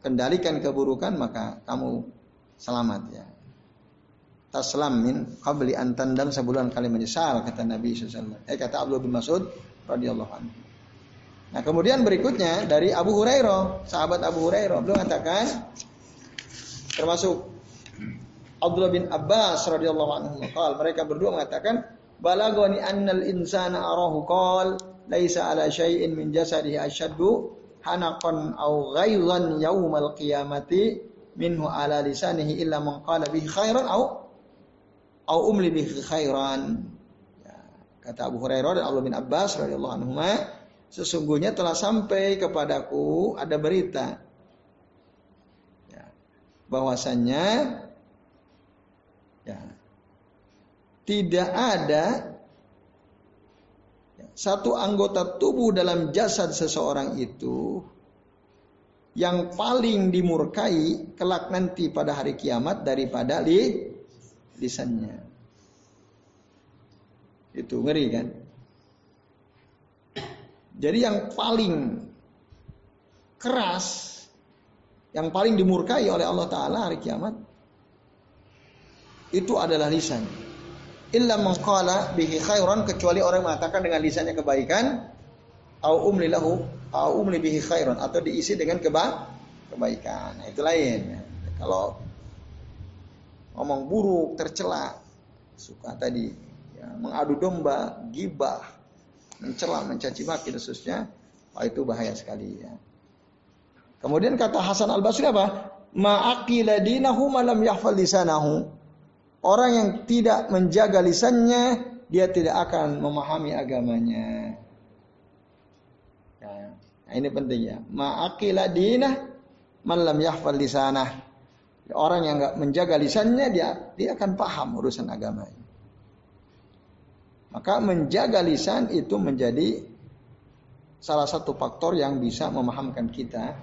kendalikan keburukan maka kamu selamat ya. Taslam min qabli an tandam sebulan kali menyesal kata Nabi SAW. Eh kata Abdullah bin Mas'ud radhiyallahu anhu. Nah kemudian berikutnya dari Abu Hurairah, sahabat Abu Hurairah, beliau mengatakan termasuk Abdullah bin Abbas radhiyallahu anhu. Qal mereka berdua mengatakan balagani annal insana arahu. Qal laisa ala syai'in min jasadihi asyaddu hanaqan aw ghaizan yaumal qiyamati minhu ala lisanihi illa man qala bihi khairan aw aw umli bihi khairan. Ya, kata Abu Hurairah dan Abdullah bin Abbas radhiyallahu anhu sesungguhnya telah sampai kepadaku ada berita bahwasannya ya, tidak ada satu anggota tubuh dalam jasad seseorang itu yang paling dimurkai kelak nanti pada hari kiamat daripada li, lisannya. Itu ngeri kan? Jadi yang paling keras yang paling dimurkai oleh Allah Ta'ala hari kiamat itu adalah lisan. Illa mengkala bihi khairan kecuali orang mengatakan dengan lisannya kebaikan au umli lahu au umli bihi khairan atau diisi dengan keba kebaikan. Nah, itu lain. Kalau ngomong buruk tercela suka tadi ya, mengadu domba gibah mencela mencaci maki khususnya oh, itu bahaya sekali ya Kemudian kata Hasan Al Basri apa? Ma'akila dinahu malam yahfal lisanahu. Orang yang tidak menjaga lisannya, dia tidak akan memahami agamanya. Ya, nah ini penting ya. Ma'akila dinah malam yahfal lisanah. Orang yang nggak menjaga lisannya, dia dia akan paham urusan agamanya. Maka menjaga lisan itu menjadi salah satu faktor yang bisa memahamkan kita,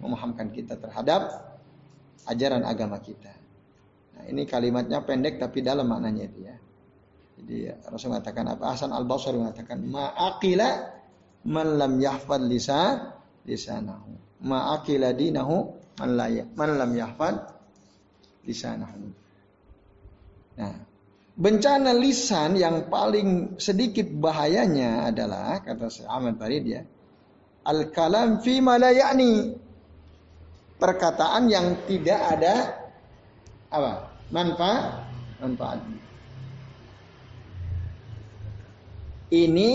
memahamkan kita terhadap ajaran agama kita. Nah, ini kalimatnya pendek tapi dalam maknanya itu ya. Jadi Rasul mengatakan apa? Hasan Al Basri mengatakan ma'akila man lam yahfad lisan lisanahu. Ma'akila dinahu man, la, ya, man lam yahfad lisanahu. Nah, bencana lisan yang paling sedikit bahayanya adalah kata Ahmad Farid ya, al kalam fi malayani perkataan yang tidak ada apa? Manfaat. Manfaat. Ini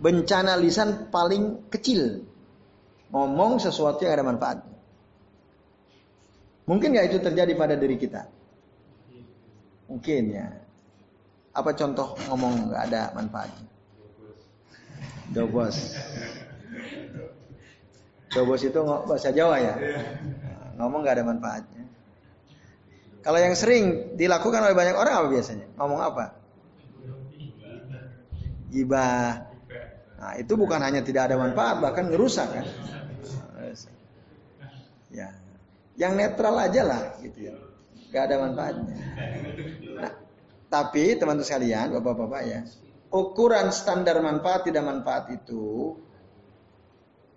bencana lisan paling kecil. Ngomong sesuatu yang ada manfaatnya mungkin nggak itu terjadi pada diri kita? Mungkin ya. Apa contoh ngomong nggak ada manfaatnya? Dobos. Dobos itu bahasa Jawa ya. Ngomong nggak ada manfaatnya. Kalau yang sering dilakukan oleh banyak orang apa biasanya? Ngomong apa? gibah. Nah, itu bukan hanya tidak ada manfaat, bahkan ngerusak kan. Ya. Yang netral aja lah gitu ya. Gak ada manfaatnya. Nah, tapi teman-teman sekalian, bapak-bapak ya, ukuran standar manfaat tidak manfaat itu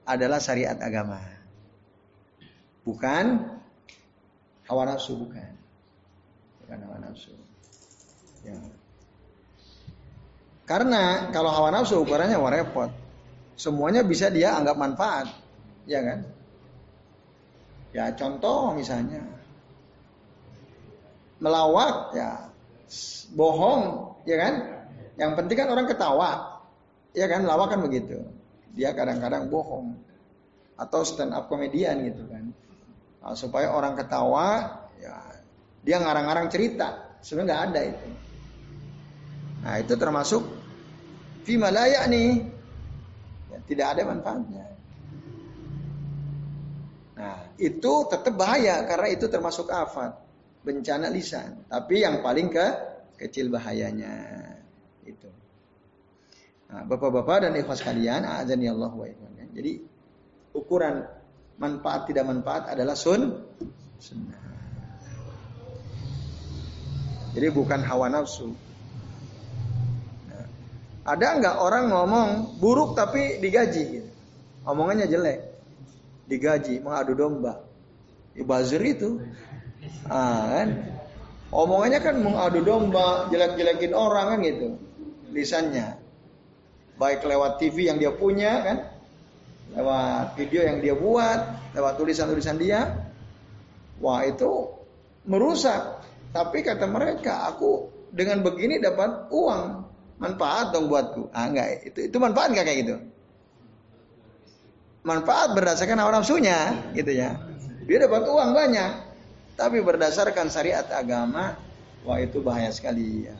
adalah syariat agama. Bukan hawa nafsu bukan. Bukan hawa nafsu. Ya. Karena kalau hawa nafsu ukurannya wah repot. Semuanya bisa dia anggap manfaat. Ya kan? Ya contoh misalnya. Melawak ya bohong ya kan? Yang penting kan orang ketawa. Ya kan lawak kan begitu. Dia kadang-kadang bohong. Atau stand up komedian gitu kan. Nah, supaya orang ketawa ya dia ngarang-ngarang cerita. Sebenarnya nggak ada itu. Nah itu termasuk Fima layak nih. Ya, tidak ada manfaatnya. Nah, itu tetap bahaya karena itu termasuk afat, bencana lisan. Tapi yang paling ke kecil bahayanya itu. Nah, Bapak-bapak dan ikhwas kalian, azan ya Allah wa Jadi ukuran manfaat tidak manfaat adalah sun sunnah. Jadi bukan hawa nafsu. Ada nggak orang ngomong buruk tapi digaji? Omongannya jelek, digaji, mengadu domba. Ibazir itu, ah, kan? Omongannya kan mengadu domba, jelek-jelekin orang kan gitu, lisannya. Baik lewat TV yang dia punya kan, lewat video yang dia buat, lewat tulisan-tulisan dia. Wah itu merusak. Tapi kata mereka, aku dengan begini dapat uang manfaat dong buatku. Ah enggak, itu itu manfaat enggak kayak gitu? Manfaat berdasarkan hawa nafsunya, gitu ya. Dia dapat uang banyak, tapi berdasarkan syariat agama, wah itu bahaya sekali ya.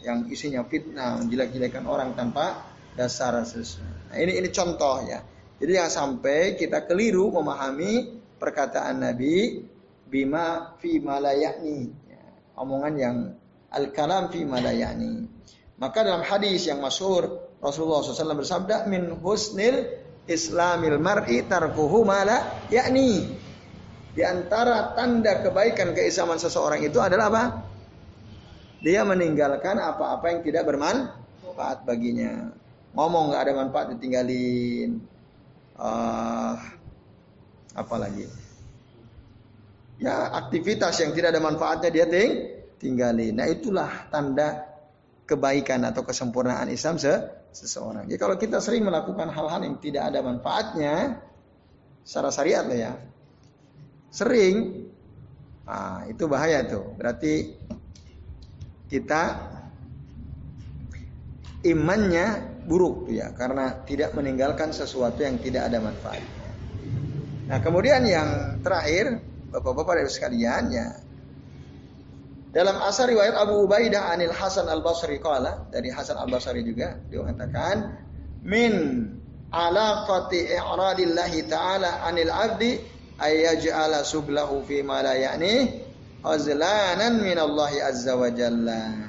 Yang isinya fitnah, menjelek-jelekan orang tanpa dasar sesuatu. Nah, ini ini contoh ya. Jadi yang sampai kita keliru memahami perkataan Nabi bima fi malayani. Ya, omongan yang al-kalam fi malayani. Maka dalam hadis yang masyhur Rasulullah SAW bersabda min husnil islamil mar'i tarkuhu mala yakni di antara tanda kebaikan keislaman seseorang itu adalah apa? Dia meninggalkan apa-apa yang tidak bermanfaat baginya. Ngomong nggak ada manfaat ditinggalin. Uh, apa lagi? Ya aktivitas yang tidak ada manfaatnya dia ting tinggalin. Nah itulah tanda kebaikan atau kesempurnaan Islam se seseorang. Jadi kalau kita sering melakukan hal-hal yang tidak ada manfaatnya secara syariat lah ya. Sering nah, itu bahaya tuh. Berarti kita imannya buruk ya karena tidak meninggalkan sesuatu yang tidak ada manfaatnya. Nah, kemudian yang terakhir, Bapak-bapak dari sekalian ya. Dalam asar riwayat Abu Ubaidah Anil Hasan Al Basri kala dari Hasan Al Basri juga dia mengatakan min alaqati i'radillahi ta'ala anil abdi ayyaj'ala sublahu fi ma la ya'ni azlanan min Allah azza wa jalla.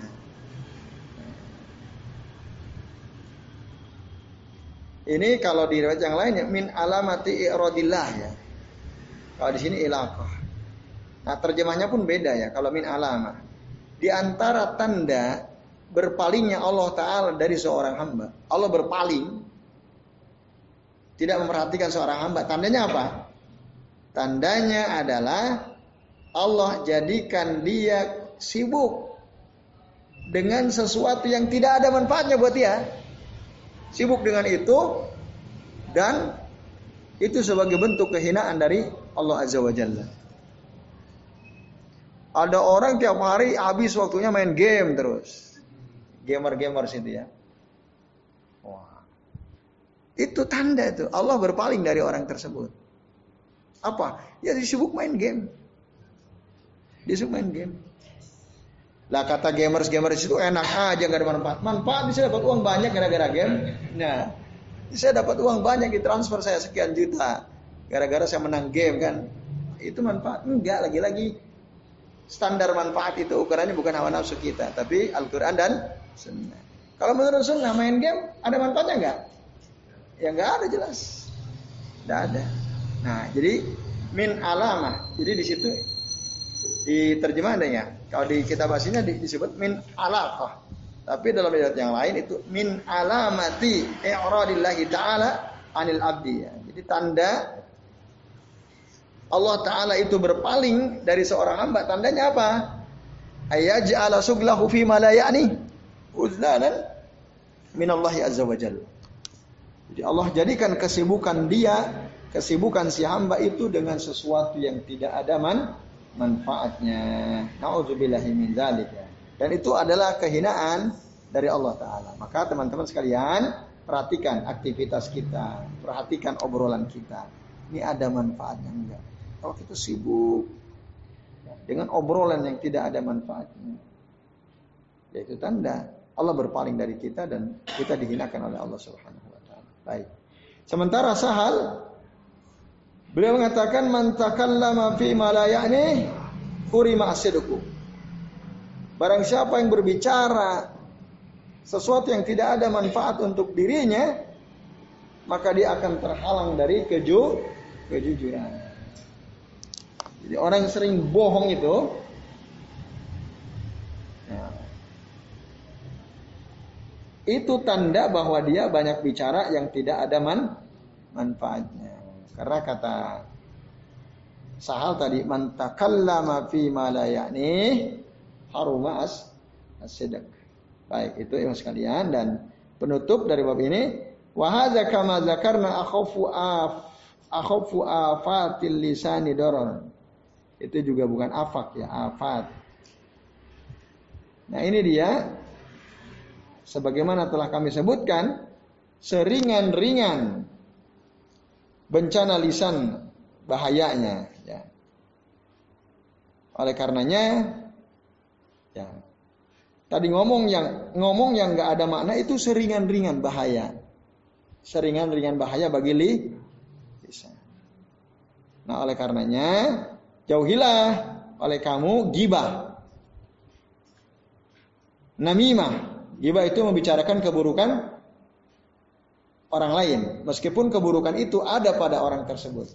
Ini kalau di riwayat yang lain ya min alamati i'radillah ya. Kalau di sini ilaqah. Nah, terjemahnya pun beda ya kalau min alamah. Di antara tanda berpalingnya Allah taala dari seorang hamba. Allah berpaling tidak memperhatikan seorang hamba. Tandanya apa? Tandanya adalah Allah jadikan dia sibuk dengan sesuatu yang tidak ada manfaatnya buat dia sibuk dengan itu dan itu sebagai bentuk kehinaan dari Allah Azza wa Jalla. Ada orang tiap hari habis waktunya main game terus. Gamer-gamer situ ya. Wah. Itu tanda itu Allah berpaling dari orang tersebut. Apa? Ya disibuk main game. Disibuk main game. Lah kata gamers gamers itu enak aja nggak ada manfaat. Manfaat bisa dapat uang banyak gara-gara game. Nah, saya dapat uang banyak di transfer saya sekian juta gara-gara saya menang game kan. Itu manfaat enggak lagi-lagi standar manfaat itu ukurannya bukan hawa nafsu kita, tapi Al-Qur'an dan sunnah. Kalau menurut sunnah main game ada manfaatnya enggak? Ya enggak ada jelas. Enggak ada. Nah, jadi min alamah. Jadi di situ di terjemahan ya. Kalau di kitab aslinya disebut min alaqah. Tapi dalam ayat yang lain itu min alamati i'radillahi taala anil abdi. Jadi tanda Allah taala itu berpaling dari seorang hamba. Tandanya apa? Ayaj'ala suglahu fi ma la ya'ni uzlanan min Allah azza wa jalla. Jadi Allah jadikan kesibukan dia, kesibukan si hamba itu dengan sesuatu yang tidak ada man, manfaatnya. Nauzubillahi min ya. Dan itu adalah kehinaan dari Allah taala. Maka teman-teman sekalian, perhatikan aktivitas kita, perhatikan obrolan kita. Ini ada manfaatnya enggak? Kalau kita sibuk dengan obrolan yang tidak ada manfaatnya, yaitu tanda Allah berpaling dari kita dan kita dihinakan oleh Allah Subhanahu wa taala. Baik. Sementara Sahal Beliau mengatakan man takallama fi ma la ya'ni hurima. Barang siapa yang berbicara sesuatu yang tidak ada manfaat untuk dirinya, maka dia akan terhalang dari keju kejujuran. Jadi orang yang sering bohong itu nah, itu tanda bahwa dia banyak bicara yang tidak ada man, manfaatnya. Karena kata Sahal tadi man takallama fi ma la sidq. Baik, itu yang sekalian dan penutup dari bab ini wa hadza kama zakarna akhafu af akhafu afatil lisani darar. Itu juga bukan afak ya, afat. Nah, ini dia sebagaimana telah kami sebutkan seringan-ringan bencana lisan bahayanya ya. Oleh karenanya ya tadi ngomong yang ngomong yang nggak ada makna itu seringan-ringan bahaya. Seringan-ringan bahaya bagi li bisa. Nah, oleh karenanya jauhilah oleh kamu gibah. Namimah. Gibah itu membicarakan keburukan orang lain, meskipun keburukan itu ada pada orang tersebut.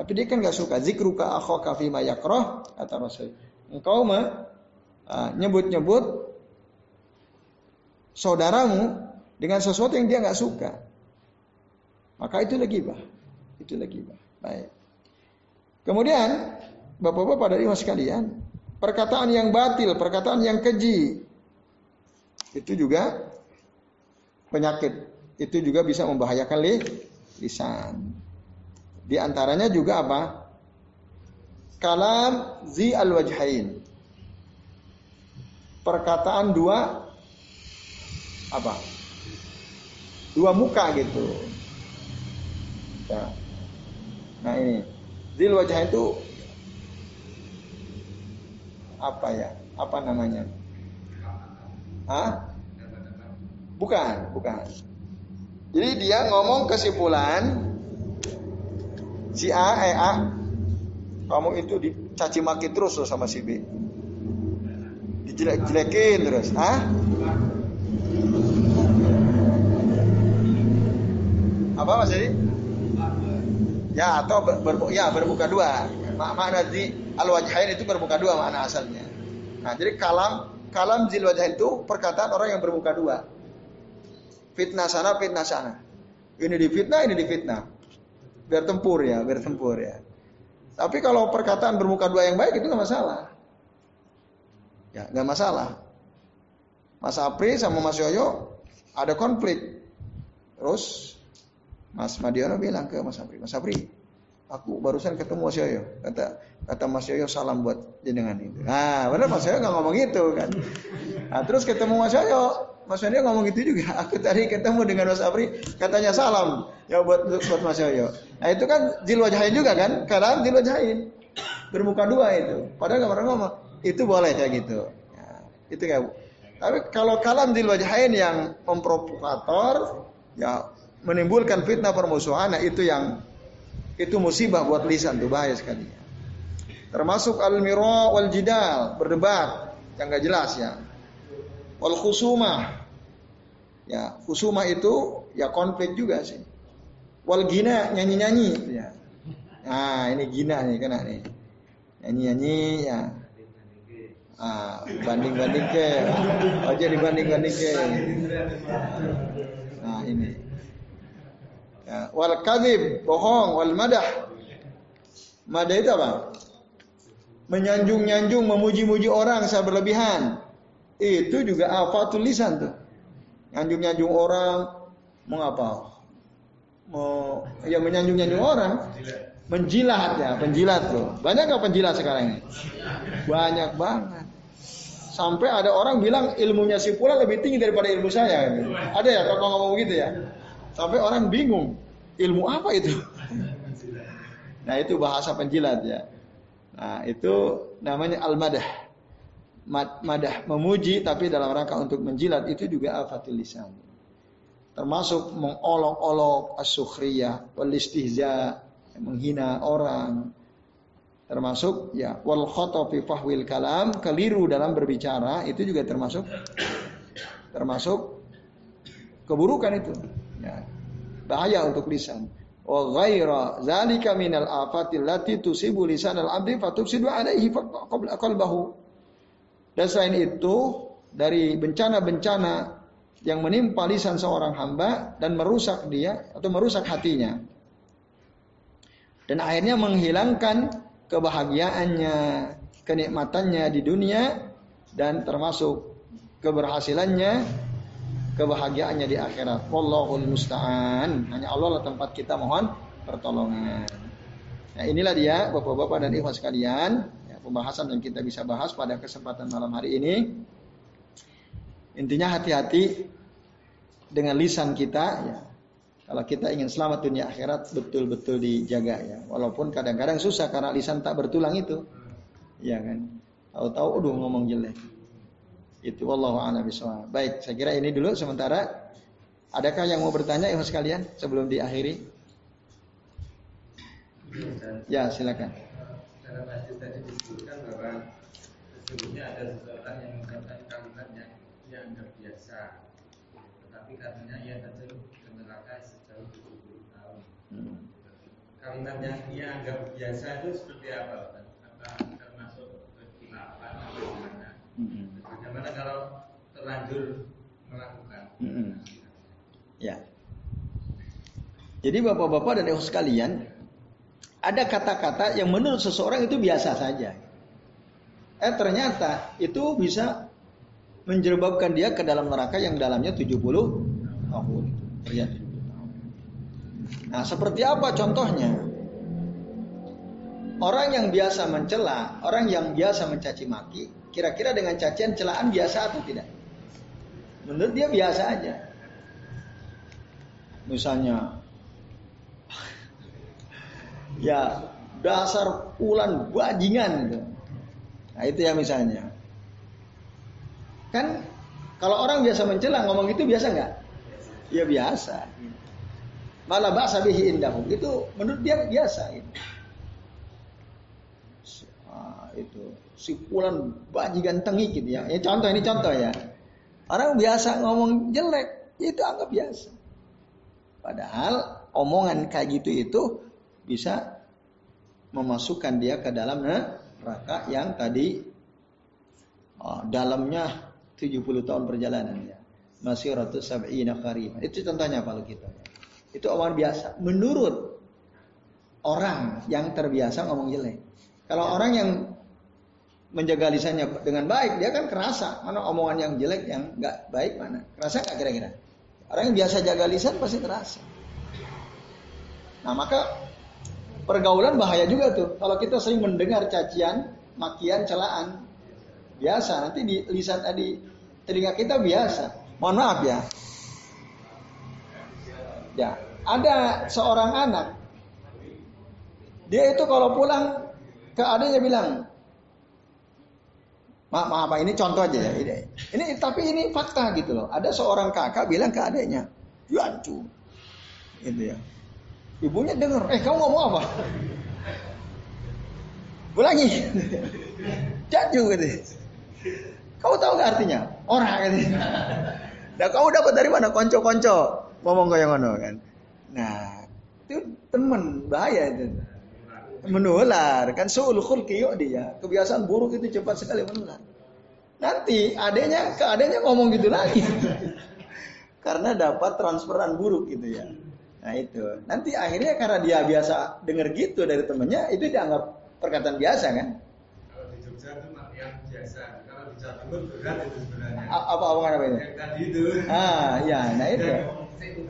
Tapi dia kan nggak suka zikruka akhaka fima yakrah kata Rasul. Engkau mah nyebut-nyebut saudaramu dengan sesuatu yang dia nggak suka. Maka itu lagi bah. Itu lagi bah. Baik. Kemudian Bapak-bapak dari mas sekalian, perkataan yang batil, perkataan yang keji itu juga penyakit itu juga bisa membahayakan li, lisan. Di antaranya juga apa? Kalam zi al wajhain. Perkataan dua apa? Dua muka gitu. Ya. Nah ini Zil wajah itu apa ya? Apa namanya? Hah? Bukan, bukan. Jadi dia ngomong kesimpulan si A, eh A, kamu itu dicaci maki terus loh sama si B. Dijelek-jelekin terus. Hah? Apa Mas Jadi? Ya atau ber, ber, ya berbuka dua. Makna di al wajhain itu berbuka dua makna asalnya. Nah, jadi kalam kalam zil wajhain itu perkataan orang yang berbuka dua. Fitnah sana, fitnah sana. Ini di fitnah, ini di fitnah. Biar tempur ya, biar tempur ya. Tapi kalau perkataan bermuka dua yang baik itu nggak masalah. Ya, nggak masalah. Mas Apri sama Mas Yoyo ada konflik. Terus Mas Madiono bilang ke Mas Apri, Mas Apri, aku barusan ketemu Mas Yoyo. Kata kata Mas Yoyo salam buat jenengan itu. Nah, benar Mas Yoyo nggak ngomong itu kan. Nah, terus ketemu Mas Yoyo, Mas Yoyo ngomong itu juga. Aku tadi ketemu dengan Mas Apri, katanya salam ya buat buat Mas Yoyo. Nah itu kan zil wajahin juga kan? Karena zil wajahin bermuka dua itu. Padahal nggak pernah ngomong. Itu boleh kayak gitu. Ya, itu kayak. Tapi kalau kalam zil wajahin yang memprovokator, ya menimbulkan fitnah permusuhan, nah itu yang itu musibah buat lisan tuh bahaya sekali. Termasuk al-mira wal jidal, berdebat yang gak jelas ya. Wal khusumah. Ya, khusumah itu ya konflik juga sih. Wal gina nyanyi-nyanyi ya. Nah, ini gina nih kena nih. Nyanyi-nyanyi ya. Ah, banding-banding ke. Aja dibanding-banding ke. Nah, ini. Ya, wal kadhib, bohong, wal madah. Madah itu apa? Menyanjung-nyanjung, memuji-muji orang secara berlebihan. Itu juga afatul lisan tuh. Nyanjung-nyanjung orang, mengapa? Mau ya menyanjung-nyanjung orang, menjilat ya, penjilat tuh. Banyak nggak penjilat sekarang ini? Banyak banget. Sampai ada orang bilang ilmunya si pula lebih tinggi daripada ilmu saya. Ada ya kalau ngomong gitu ya. Sampai orang bingung, ilmu apa itu? Nah itu bahasa penjilat ya. Nah itu namanya al-madah. Madah memuji tapi dalam rangka untuk menjilat itu juga afatul lisan. Termasuk mengolok-olok as-sukhriyah, wal istihza, menghina orang. Termasuk ya wal khata fi fahwil kalam, keliru dalam berbicara itu juga termasuk termasuk keburukan itu. Ya. Bahaya untuk lisan. Wa ghaira zalika minal afatil lati tusibu lisanal abdi fatufsidu alaihi qalbahu. Dan selain itu dari bencana-bencana yang menimpa lisan seorang hamba dan merusak dia atau merusak hatinya. Dan akhirnya menghilangkan kebahagiaannya, kenikmatannya di dunia dan termasuk keberhasilannya, kebahagiaannya di akhirat. Wallahul musta'an. Hanya Allah lah tempat kita mohon pertolongan. Nah, inilah dia Bapak-bapak dan ikhwas sekalian, pembahasan yang kita bisa bahas pada kesempatan malam hari ini. Intinya hati-hati dengan lisan kita ya. Kalau kita ingin selamat dunia akhirat betul-betul dijaga ya. Walaupun kadang-kadang susah karena lisan tak bertulang itu. Ya kan. Tahu-tahu udah ngomong jelek. Itu wallahu a'lam. Baik, saya kira ini dulu sementara. Adakah yang mau bertanya ibu sekalian sebelum diakhiri? Ya, silakan. Dalam hadis tadi disebutkan bahwa sesungguhnya ada seseorang yang mengucapkan kalimat yang dianggap biasa, tetapi katanya ia terjun ke neraka sejauh 70 tahun. Hmm. Kalimat yang ia anggap biasa itu seperti apa? Apa termasuk kekhilafan atau bagaimana? Hmm. Bagaimana kalau terlanjur melakukan? Hmm. Ya. Jadi bapak-bapak dan ibu sekalian, ada kata-kata yang menurut seseorang itu biasa saja. Eh ternyata itu bisa menjerbabkan dia ke dalam neraka yang dalamnya 70 tahun. Ternyata. Nah, seperti apa contohnya? Orang yang biasa mencela, orang yang biasa mencaci maki, kira-kira dengan cacian celaan biasa atau tidak? Menurut dia biasa aja. Misalnya Ya, dasar ulan bajingan gitu. Nah, itu ya misalnya. Kan kalau orang biasa mencela ngomong itu biasa nggak? Ya biasa. Malah bahasa bihi indahu itu menurut dia biasa. Gitu. Itu si pulan bajingan tengi gitu ya. Ini contoh ini contoh ya. Orang biasa ngomong jelek, ya itu anggap biasa. Padahal omongan kayak gitu itu bisa memasukkan dia ke dalam neraka yang tadi oh, dalamnya 70 tahun perjalanan ya. Masih ratus sab'ina qarima. Itu contohnya kalau kita. Itu omongan biasa. Menurut orang yang terbiasa ngomong jelek. Kalau orang yang menjaga lisannya dengan baik, dia kan kerasa mana omongan yang jelek, yang nggak baik mana. Kerasa nggak kira-kira? Orang yang biasa jaga lisan pasti terasa. Nah maka pergaulan bahaya juga tuh. Kalau kita sering mendengar cacian, makian, celaan, biasa. Nanti di lisan tadi telinga kita biasa. Mohon maaf ya. Ya, ada seorang anak. Dia itu kalau pulang ke adanya bilang, maaf, maaf ini contoh aja ya. Ini, ini tapi ini fakta gitu loh. Ada seorang kakak bilang ke adiknya, Yancu. Gitu ya. Ibunya dengar, eh kamu ngomong apa? Ulangi. Jancu gitu. Kamu tahu gak artinya? Orang gitu. Nah kamu dapat dari mana? Konco-konco ngomong kayak ngono kan. Nah itu temen bahaya itu. Menular kan suul khulki yuk dia. Kebiasaan buruk itu cepat sekali menular. Nanti adanya ke adanya ngomong gitu lagi. karena dapat transferan buruk gitu ya. Nah itu. Nanti akhirnya karena dia biasa dengar gitu dari temennya, itu dianggap perkataan biasa kan? Kalau di Jogja itu yang biasa. Kalau di Jawa Timur berat itu sebenarnya. apa apa apa Yang tadi itu. Ah, ya, nah itu.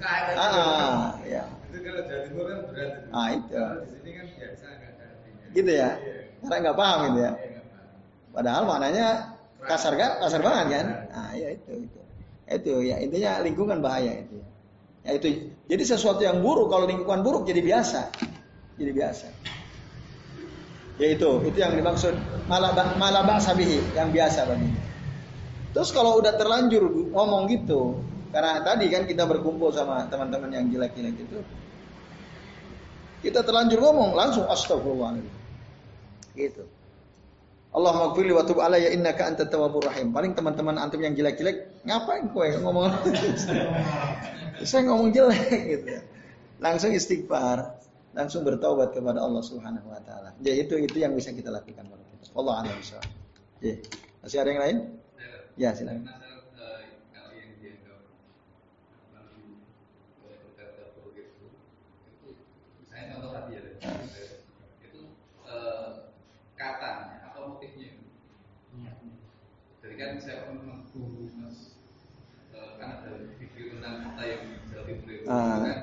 Ah, ah, ya. Itu kalau Jawa Timur kan berat. Itu. Ah, itu. Kalau di sini kan biasa nggak ada artinya. Gitu ya. Iya. Karena nggak paham gitu ya. Iya. Padahal maknanya kasar kan, kasar banget kan? Ah, ya itu, itu. Itu ya intinya lingkungan bahaya itu. Ya itu. Jadi sesuatu yang buruk kalau lingkungan buruk jadi biasa. Jadi biasa. Ya itu, itu yang dimaksud malah malah sabihi yang biasa bagi. Terus kalau udah terlanjur ngomong gitu, karena tadi kan kita berkumpul sama teman-teman yang jelek-jelek itu, kita terlanjur ngomong langsung astagfirullah. Gitu. Allah maghfirli wa tub alayya innaka antat tawwabur rahim. Paling teman-teman antum yang jelek-jelek, ngapain kowe ngomong? Saya ngomong jelek gitu. Langsung istighfar, langsung bertobat kepada Allah Subhanahu wa taala. Jadi itu itu yang bisa kita lakukan kalau kita. Allah a'lam Ya. Masih ada yang lain? Ya, silakan. kan saya pernah guru mas kan ada video tentang kata yang diberi Ah. kan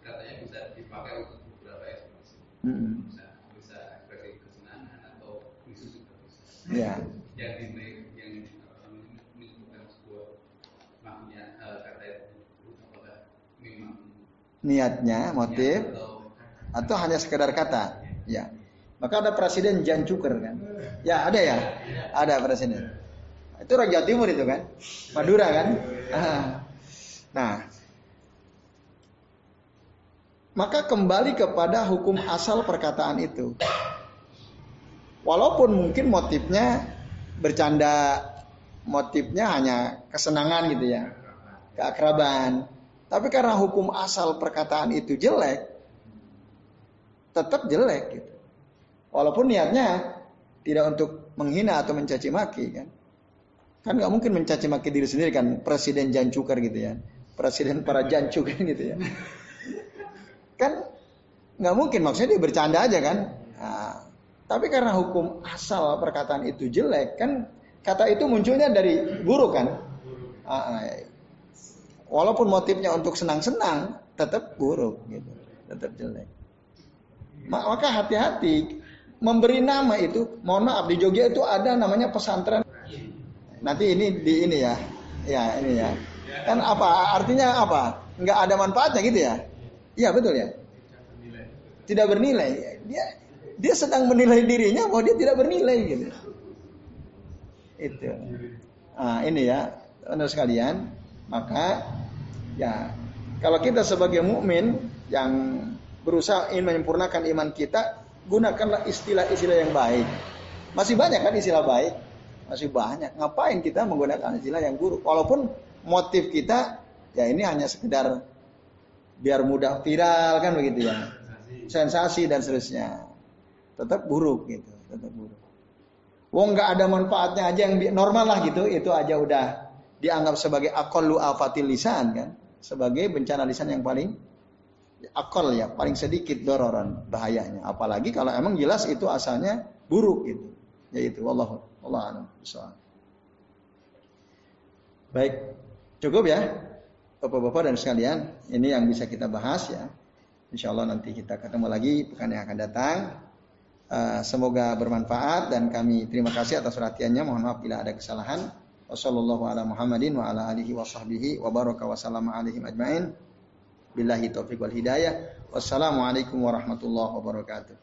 katanya bisa dipakai untuk beberapa ekspresi Mm-mm. bisa bisa ekspresi kesenangan atau khusus juga bisa Ya. yang di yang sebuah makna eh, kata itu apakah memang Niatnya, motif, atau atau hanya sekedar kata. Ya. Maka ada presiden Jan Cuker kan? Ya ada ya, ada presiden. Itu Raja Timur itu kan, Madura kan? Ah. Nah, maka kembali kepada hukum asal perkataan itu. Walaupun mungkin motifnya bercanda, motifnya hanya kesenangan gitu ya, keakraban. Tapi karena hukum asal perkataan itu jelek, tetap jelek gitu. Walaupun niatnya tidak untuk menghina atau mencaci maki kan. Kan nggak mungkin mencaci maki diri sendiri kan, presiden jancuker gitu ya. Presiden para jancuker gitu ya. Kan nggak mungkin maksudnya dia bercanda aja kan. Nah, tapi karena hukum asal perkataan itu jelek kan kata itu munculnya dari buruk kan. Ah, ah, ya. Walaupun motifnya untuk senang-senang, tetap buruk gitu, tetap jelek. Ma- Maka hati-hati memberi nama itu. Mohon maaf di Jogja itu ada namanya pesantren. Nanti ini di ini ya, ya ini ya. Kan apa artinya apa? Nggak ada manfaatnya gitu ya? Iya betul ya. tidak bernilai. Dia dia sedang menilai dirinya bahwa dia tidak bernilai gitu. Itu. Nah, ini ya, teman sekalian, maka ya kalau kita sebagai mukmin yang berusaha ingin menyempurnakan iman kita, gunakanlah istilah-istilah yang baik. Masih banyak kan istilah baik? Masih banyak. Ngapain kita menggunakan istilah yang buruk? Walaupun motif kita ya ini hanya sekedar biar mudah viral kan begitu ya. Sensasi dan seterusnya tetap buruk gitu, tetap buruk. Wong nggak ada manfaatnya aja yang normal lah gitu, itu aja udah dianggap sebagai lu afatil lisan kan, sebagai bencana lisan yang paling akal ya, paling sedikit dororan bahayanya. Apalagi kalau emang jelas itu asalnya buruk gitu. Yaitu Allah Allah alam Baik, cukup ya. Bapak-bapak dan sekalian, ini yang bisa kita bahas ya. Insya Allah nanti kita ketemu lagi pekan yang akan datang. Uh, semoga bermanfaat dan kami terima kasih atas perhatiannya. Mohon maaf bila ada kesalahan. Wassalamualaikum warahmatullahi wabarakatuh.